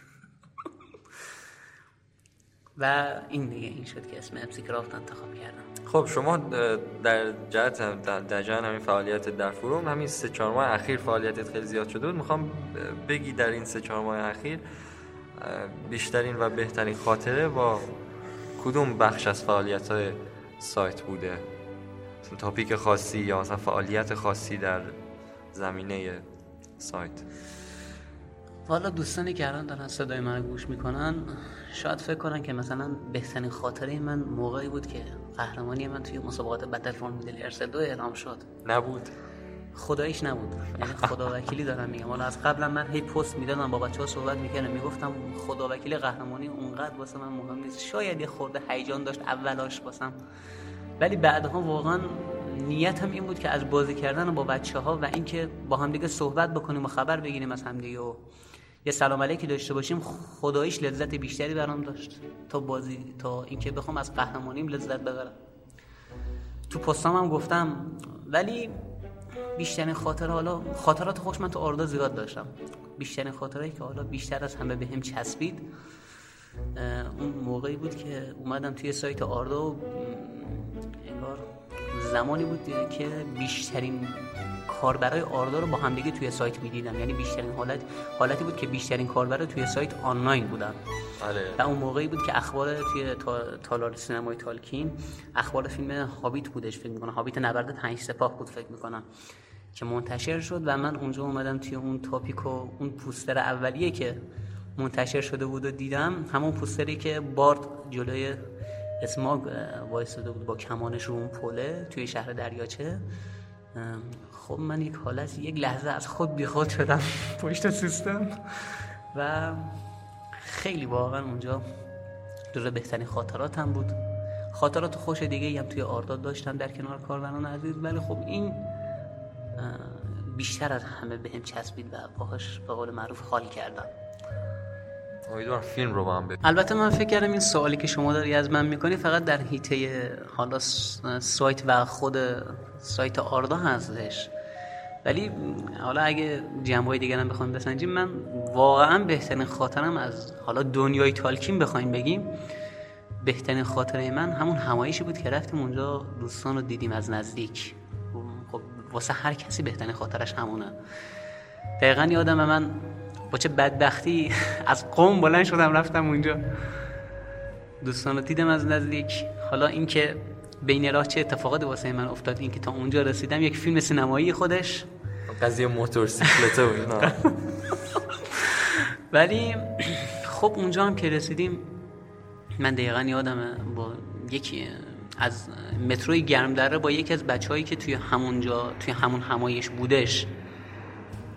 و این دیگه این شد که اسم امسی کرافت انتخاب کردم. خب شما در جهت در جهت همین فعالیت در فروم همین سه چهار ماه اخیر فعالیتت خیلی زیاد شده بود. می‌خوام بگی در این سه چهار ماه اخیر بیشترین و بهترین خاطره با کدوم بخش از فعالیت های سایت بوده؟ تاپیک خاصی یا مثلا فعالیت خاصی در زمینه سایت؟ والا دوستانی که الان دارن صدای من گوش می‌کنن شاید فکر کنن که مثلا بهترین خاطره من موقعی بود که قهرمانی من توی مسابقات بتل فورم میدل ارسل دو اعلام شد. نبود. خداییش نبود. یعنی خدا وکیلی دارم میگم. حالا از قبلا من هی پست می‌دادم با بچه ها صحبت می‌کردم می‌گفتم خدا وکیلی قهرمانی اونقدر واسه من مهم نیست. شاید یه خورده هیجان داشت اولاش واسم ولی بعدها واقعا نیتم این بود که از بازی کردن با بچه ها و اینکه با هم دیگه صحبت بکنیم و خبر بگیریم از همدیگه و یه سلام علیکی داشته باشیم خداییش لذت بیشتری برام داشت تا بازی تا اینکه بخوام از قهرمانیم لذت ببرم. تو پستام هم گفتم ولی بیشترین خاطر حالا خاطرات خوش من تو آردا زیاد داشتم. بیشترین خاطرهایی که حالا بیشتر از همه بهم چسبید اون موقعی بود که اومدم توی سایت آردا و زمانی بود که بیشترین کاربرای آردا رو با همدیگه توی سایت می‌دیدم. یعنی بیشترین حالت حالتی بود که بیشترین کاربرا توی سایت آنلاین بودن بله. و اون موقعی بود که اخبار توی تالار سینمای تالکین اخبار فیلم هابیت بودش فکر می‌کنم. هابیت نبرد پنج سپاه بود فکر می‌کنم که منتشر شد و من اونجا اومدم توی اون تاپیک و اون پوستر اولیه که منتشر شده بود و دیدم همون پوستری که بارد جلوی اسماگ وایستاده بود با کمانش رو اون پله توی شهر دریاچه. خب من یک حالت یک لحظه از خود بیخود شدم پشت سیستم و خیلی واقعا اونجا جزو بهترین خاطراتم بود. خاطرات خوش دیگه هم توی آرداد داشتم در کنار کاربران عزیز. ولی خب این بیشتر از همه به هم چسبید و باهاش به قول معروف خالی کردم. امیدوارم فیلم رو با هم البته من فکر کردم این سوالی که شما داری از من می‌کنی فقط در هیته حالا سایت و خود سایت آردا هستش. ولی حالا اگه جنبه های دیگر هم بخوایم بسنجیم من واقعا بهترین خاطرم از حالا دنیای تالکین بخوایم بگیم بهترین خاطره من همون همایشی بود که رفتیم اونجا دوستان رو دیدیم از نزدیک. خب واسه هر کسی بهترین خاطرش همونه. دقیقا یادم من با چه بدبختی از قوم بلند شدم رفتم اونجا. دوستان رو دیدم از نزدیک. حالا اینکه بین راه چه اتفاقاتی واسه من افتاد اینکه تا اونجا رسیدم یک فیلم سینمایی خودش. قضیه موتورسیکلته و اینا. ولی خب اونجا هم که رسیدیم من دقیقا یادم با یکی از متروی گرم دره با یکی از بچههایی که توی همونجا توی همون همایش بودش.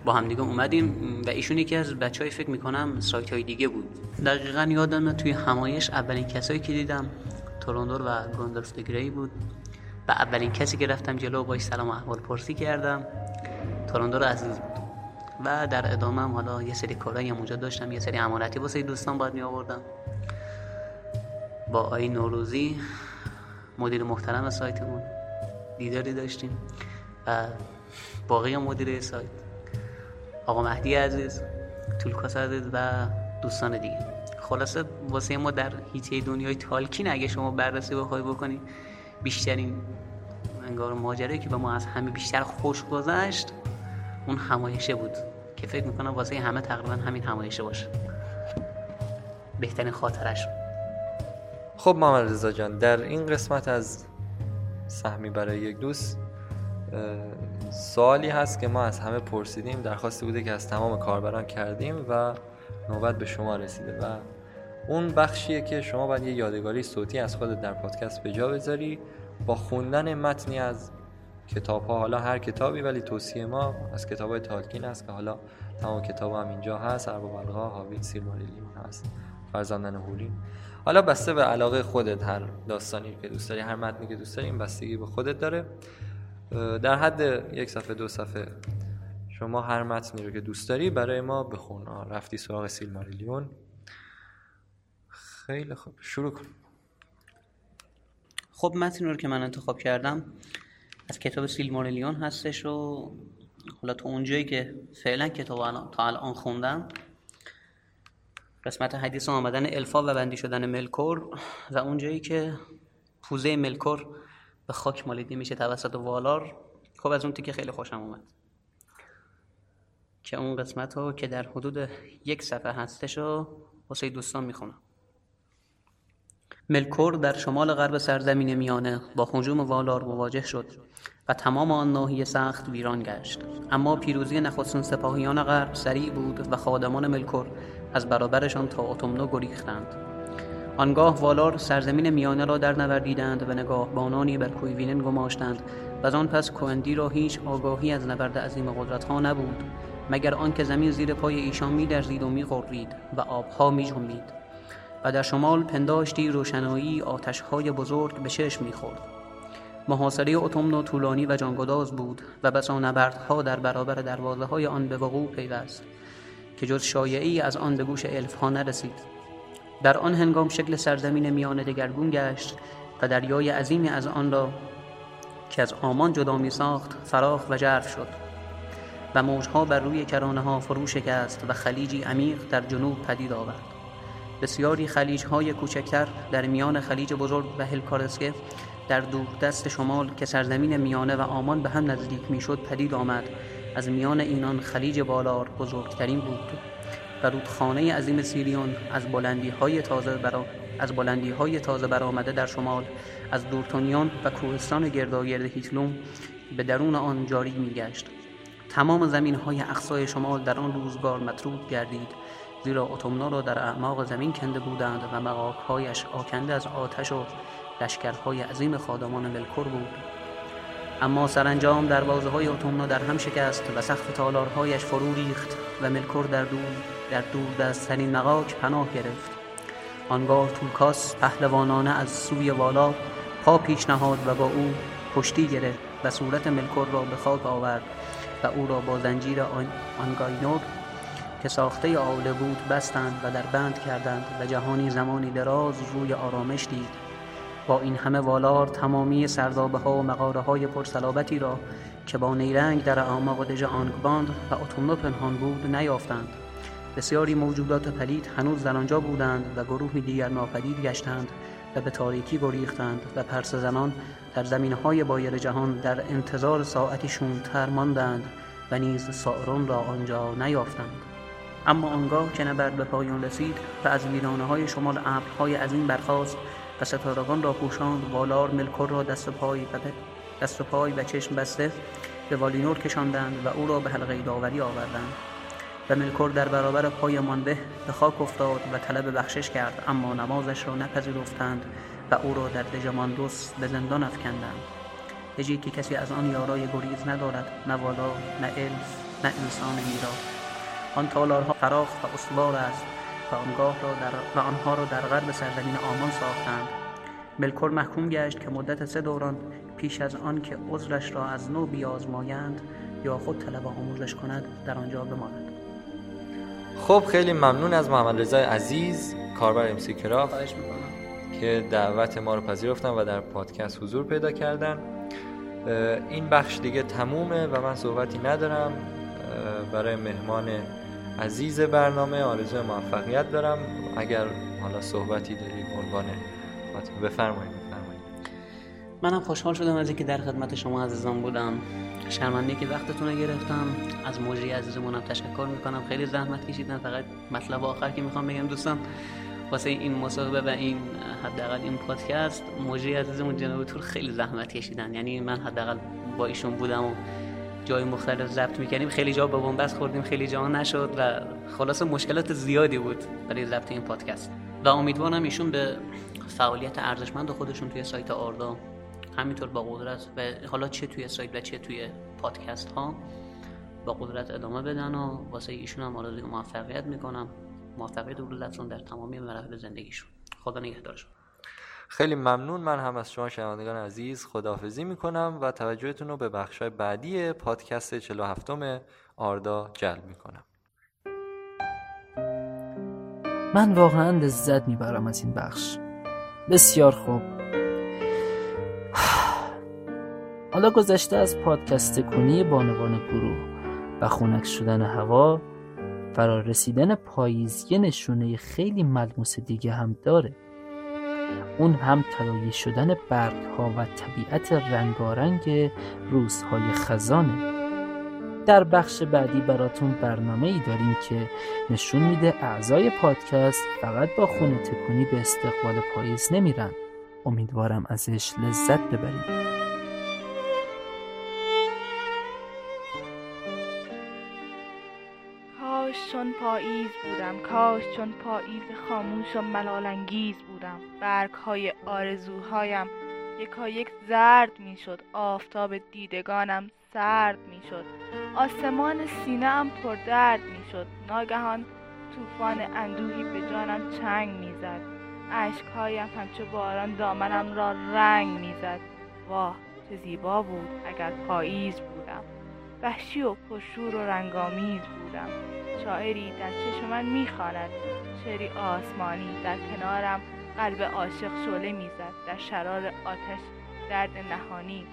با هم دیگه اومدیم و ایشون یکی از بچه های فکر می‌کنم سایت های دیگه بود. دقیقا یادم توی همایش اولین کسایی که دیدم توروندور و گوندرف گری بود. و اولین کسی که رفتم جلو باش سلام احوال پرسی کردم. توروندور عزیز بود. و در ادامه هم حالا یه سری کارایی هم اونجا داشتم یه سری امانتی واسه دوستان باید می آوردم با آی نوروزی مدیر محترم سایتمون دیداری داشتیم و باقی مدیر سایت. آقا مهدی عزیز طولکاس عزیز و دوستان دیگه. خلاصه واسه ما در هیته دنیای تالکین اگه شما بررسی بخوای بکنی بیشترین انگار ماجرایی که به ما از همه بیشتر خوش گذشت اون همایشه بود که فکر می‌کنم واسه همه تقریبا همین همایشه باشه. بهترین خاطرش خب محمد رضا جان در این قسمت از سهمی برای یک دوست سوالی هست که ما از همه پرسیدیم درخواستی بوده که از تمام کاربران کردیم و نوبت به شما رسیده و اون بخشیه که شما باید یه یادگاری صوتی از خودت در پادکست به جا بذاری با خوندن متنی از کتاب ها حالا هر کتابی ولی توصیه ما از کتاب های تالکین است که حالا تمام کتاب هم اینجا هست. عرب و بلغا هاویت سیلماریلیون هست. فرزندن هولین. حالا بسته به علاقه خودت هر داستانی که دوست داری هر متنی که دوست داری این بستگی به خودت داره. در حد یک صفحه دو صفحه شما هر متنی رو که دوست داری برای ما بخون. رفتی سراغ سیلماریلیون خیلی خوب. شروع کن. خب متنی رو که من انتخاب کردم از کتاب سیلماریلیون هستش و حالا تو اونجایی که فعلا کتاب تا الان خوندم قسمت حدیث آمدن الفا و بندی شدن ملکور و اونجایی که پوزه ملکور به خاک مالیده میشه توسط والار. خب از اون تیکه خیلی خوشم اومد. که اون قسمت رو که در حدود یک صفحه هستش رو واسه دوستان می‌خونم. ملکور در شمال غرب سرزمین میانه با هجوم والار مواجه شد و تمام آن ناحیه سخت ویران گشت. اما پیروزی نخستین سپاهیان غرب سریع بود و خادمان ملکور از برابرشان تا اتومنو گریختند. آنگاه والار سرزمین میانه را در نوردیدند و نگاه بانانی بر کویوینن گماشتند. و از آن پس کوندی را هیچ آگاهی از نبرد عظیم قدرتها نبود مگر آنکه زمین زیر پای ایشان میلرزید و میغرید و آبها میجنبید. و در شمال پنداشتی روشنایی آتشهای بزرگ به چشم می‌خورد. محاصره اتومنو طولانی و جانگداز بود و بسا نبردها در برابر دروازه های آن به وقوع پیوست که جز شایعی از آن به گوش الف ها نرسید. در آن هنگام شکل سرزمین میانه دگرگون گشت و دریای عظیمی از آن را که از آمان جدا می ساخت فراخ و جرف شد و موجها بر روی کرانه ها فرو شکست و خلیجی عمیق در جنوب پدید آورد. بسیاری خلیج های کوچکتر در میان خلیج بزرگ و هلکارسکه در دور دست شمال که سرزمین میانه و آمان به هم نزدیک می‌شد پدید آمد. از میان اینان خلیج بالار بزرگترین بود. و رودخانه عظیم سیریون از بلندی های تازه برا از بلندی های تازه برآمده در شمال از دورتونیان و کوهستان گرداگرد هیتلوم به درون آن جاری میگشت. تمام زمین های اقصای شمال در آن روزگار مطرود گردید زیرا اتومنا را در اعماق زمین کنده بودند و مقاکهایش آکنده از آتش و لشکرهای عظیم خادمان ملکور بود. اما سرانجام دروازه های اتومنا در هم شکست و سقف تالارهایش فرو ریخت و ملکور در دور در دور دستترین مغاک پناه گرفت. آنگاه توکاس پهلوانانه از سوی والا پا پیش نهاد و با او کشتی گرفت و صورت ملکور را به خاک آورد و او را با زنجیر آنگاینور که ساخته آوله بود بستند و در بند کردند و جهانی زمانی دراز روی آرامش دید. با این همه والار تمامی سردابه ها و مقاره های پرسلابتی را که با نیرنگ در اعماق دژ آنگباند و اتومنو پنهان بود نیافتند. بسیاری موجودات پلید هنوز در آنجا بودند و گروهی دیگر ناپدید گشتند و به تاریکی گریختند و پرس زنان در زمین های بایر جهان در انتظار ساعتی شومتر ماندند و نیز سائرون را آنجا نیافتند. اما آنگاه که نبرد به پایان رسید و از ویرانه های شمال ابرهای عظیم برخاست و ستارگان را پوشاند والار ملکور را دست و پای و دست و پای و چشم بسته به والینور کشاندند و او را به حلقه داوری آوردند. و ملکور در برابر پای مانبه به خاک افتاد و طلب بخشش کرد اما نمازش را نپذیرفتند و او را در دژماندوس به زندان افکندند. دژی که کسی از آن یارای گریز ندارد نه والا نه الف نه انسان میرا. آن تالارها فراخ و استوار است و آنگاه را در و آنها را در غرب سرزمین آمان ساختند. ملکور محکوم گشت که مدت سه دوران پیش از آن که عذرش را از نو بیازمایند یا خود طلب آموزش کند در آنجا بماند. خب خیلی ممنون از محمد رضای عزیز کاربر امسی کراف که دعوت ما رو پذیرفتن و در پادکست حضور پیدا کردن. این بخش دیگه تمومه و من صحبتی ندارم. برای مهمان عزیز برنامه آرزو موفقیت دارم. اگر حالا صحبتی داری عنوان بفرمایید بفرمایید. منم خوشحال شدم از اینکه در خدمت شما عزیزان بودم. شرمنده که وقتتون رو گرفتم. از موجی عزیزمونم تشکر می‌کنم. خیلی زحمت کشیدن. فقط مطلب آخر که می‌خوام بگم دوستان واسه این مصاحبه و این حداقل این پادکست موجی عزیزمون جناب تور خیلی زحمت کشیدن. یعنی من حداقل با ایشون بودم و جای مختلف ضبط می‌کنیم خیلی جا به بنبست خوردیم خیلی جا نشد و خلاص مشکلات زیادی بود برای ضبط این پادکست. و امیدوارم ایشون به فعالیت ارزشمند خودشون توی سایت آردا همینطور با قدرت و حالا چه توی سایت و چه توی پادکست ها با قدرت ادامه بدن و واسه ایشون هم آرزوی موفقیت می‌کنم. موفقیت دولتشون در تمامی مراحل زندگیشون. خدا نگهدارشون خیلی ممنون. من هم از شما شنوندگان عزیز خداحافظی می‌کنم و توجهتون رو به بخشای بعدی پادکست 47 آردا جلب می‌کنم. من واقعا لذت می‌برم از این بخش. بسیار خوب. حالا گذشته از پادکست کنی بانوان گروه و خونک شدن هوا فرارسیدن پاییز یه نشونه خیلی ملموس دیگه هم داره. اون هم طلایی شدن برگ ها و طبیعت رنگارنگ روزهای خزانه. در بخش بعدی براتون برنامه ای داریم که نشون میده اعضای پادکست فقط با خونه تکونی به استقبال پاییز نمیرن. امیدوارم ازش لذت ببرید. چون پاییز بودم. کاش چون پاییز خاموش و ملالانگیز بودم. برگ های آرزوهایم یکا یک زرد می‌شد. آفتاب دیدگانم سرد می‌شد. آسمان سینه ام پردرد می‌شد. ناگهان طوفان اندوهی به جانم چنگ می‌زد. اشکهایم همچو باران دامنم را رنگ می‌زد. واه چه زیبا بود اگر پاییز بودم. وحشی و پرشور و رنگامیز بودم. شاعری در چشم من می‌خواند. شعری آسمانی در کنارم قلب عاشق شعله می‌زد. در شرار آتش درد نهانی.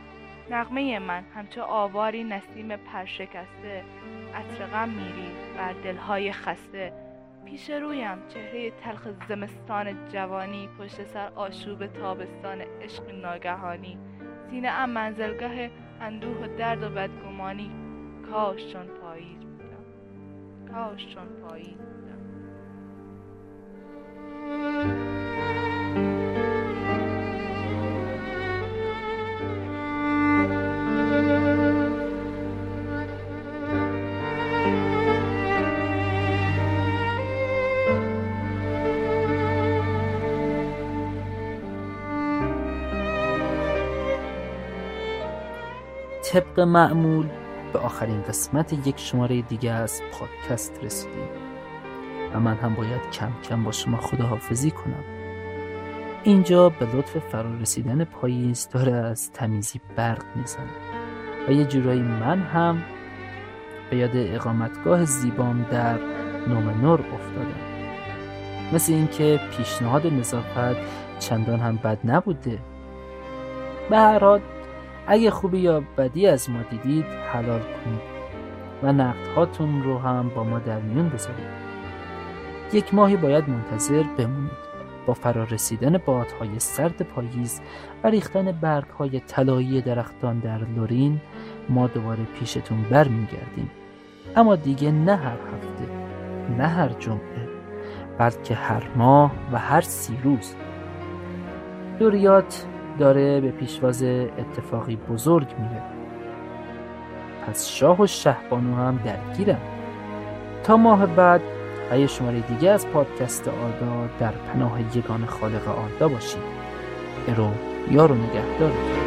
نغمه من همچو آواری نسیم پرشکسته. عطر غم میریز بر دلهای خسته. پیش رویم چهره تلخ زمستان جوانی. پشت سر آشوب تابستان عشق ناگهانی. سینه ام منزلگاه اندوه و درد و بدگمانی. کاش چون پاییز بودم. کاش چون پاییز بودم. طبق معمول به آخرین قسمت یک شماره دیگه از پادکست رسیدیم. و من هم باید کم کم با شما خداحافظی کنم. اینجا به لطف فرار رسیدن پاییز داره از تمیزی برق می‌زنه. و یه جورایی من هم به یاد اقامتگاه زیبام در نومنور افتادم. مثل اینکه پیشنهاد نظافت چندان هم بد نبوده. به هر حال اگه خوبی یا بدی از ما دیدید حلال کنید و نقدهاتون رو هم با ما در میون بذارید. یک ماهی باید منتظر بمونید. با فرار رسیدن بادهای سرد پاییز و ریختن برگهای طلایی درختان در لورین ما دوباره پیشتون برمیگردیم. اما دیگه نه هر هفته نه هر جمعه بلکه هر ماه و هر سی روز. دوریات داره به پیشواز اتفاقی بزرگ میره. پس شاه و شهبانو هم درگیرم تا ماه بعد و شماره دیگه از پادکست آردا در پناه یگان خالق آردا باشید. ارو یارو نگهدارتون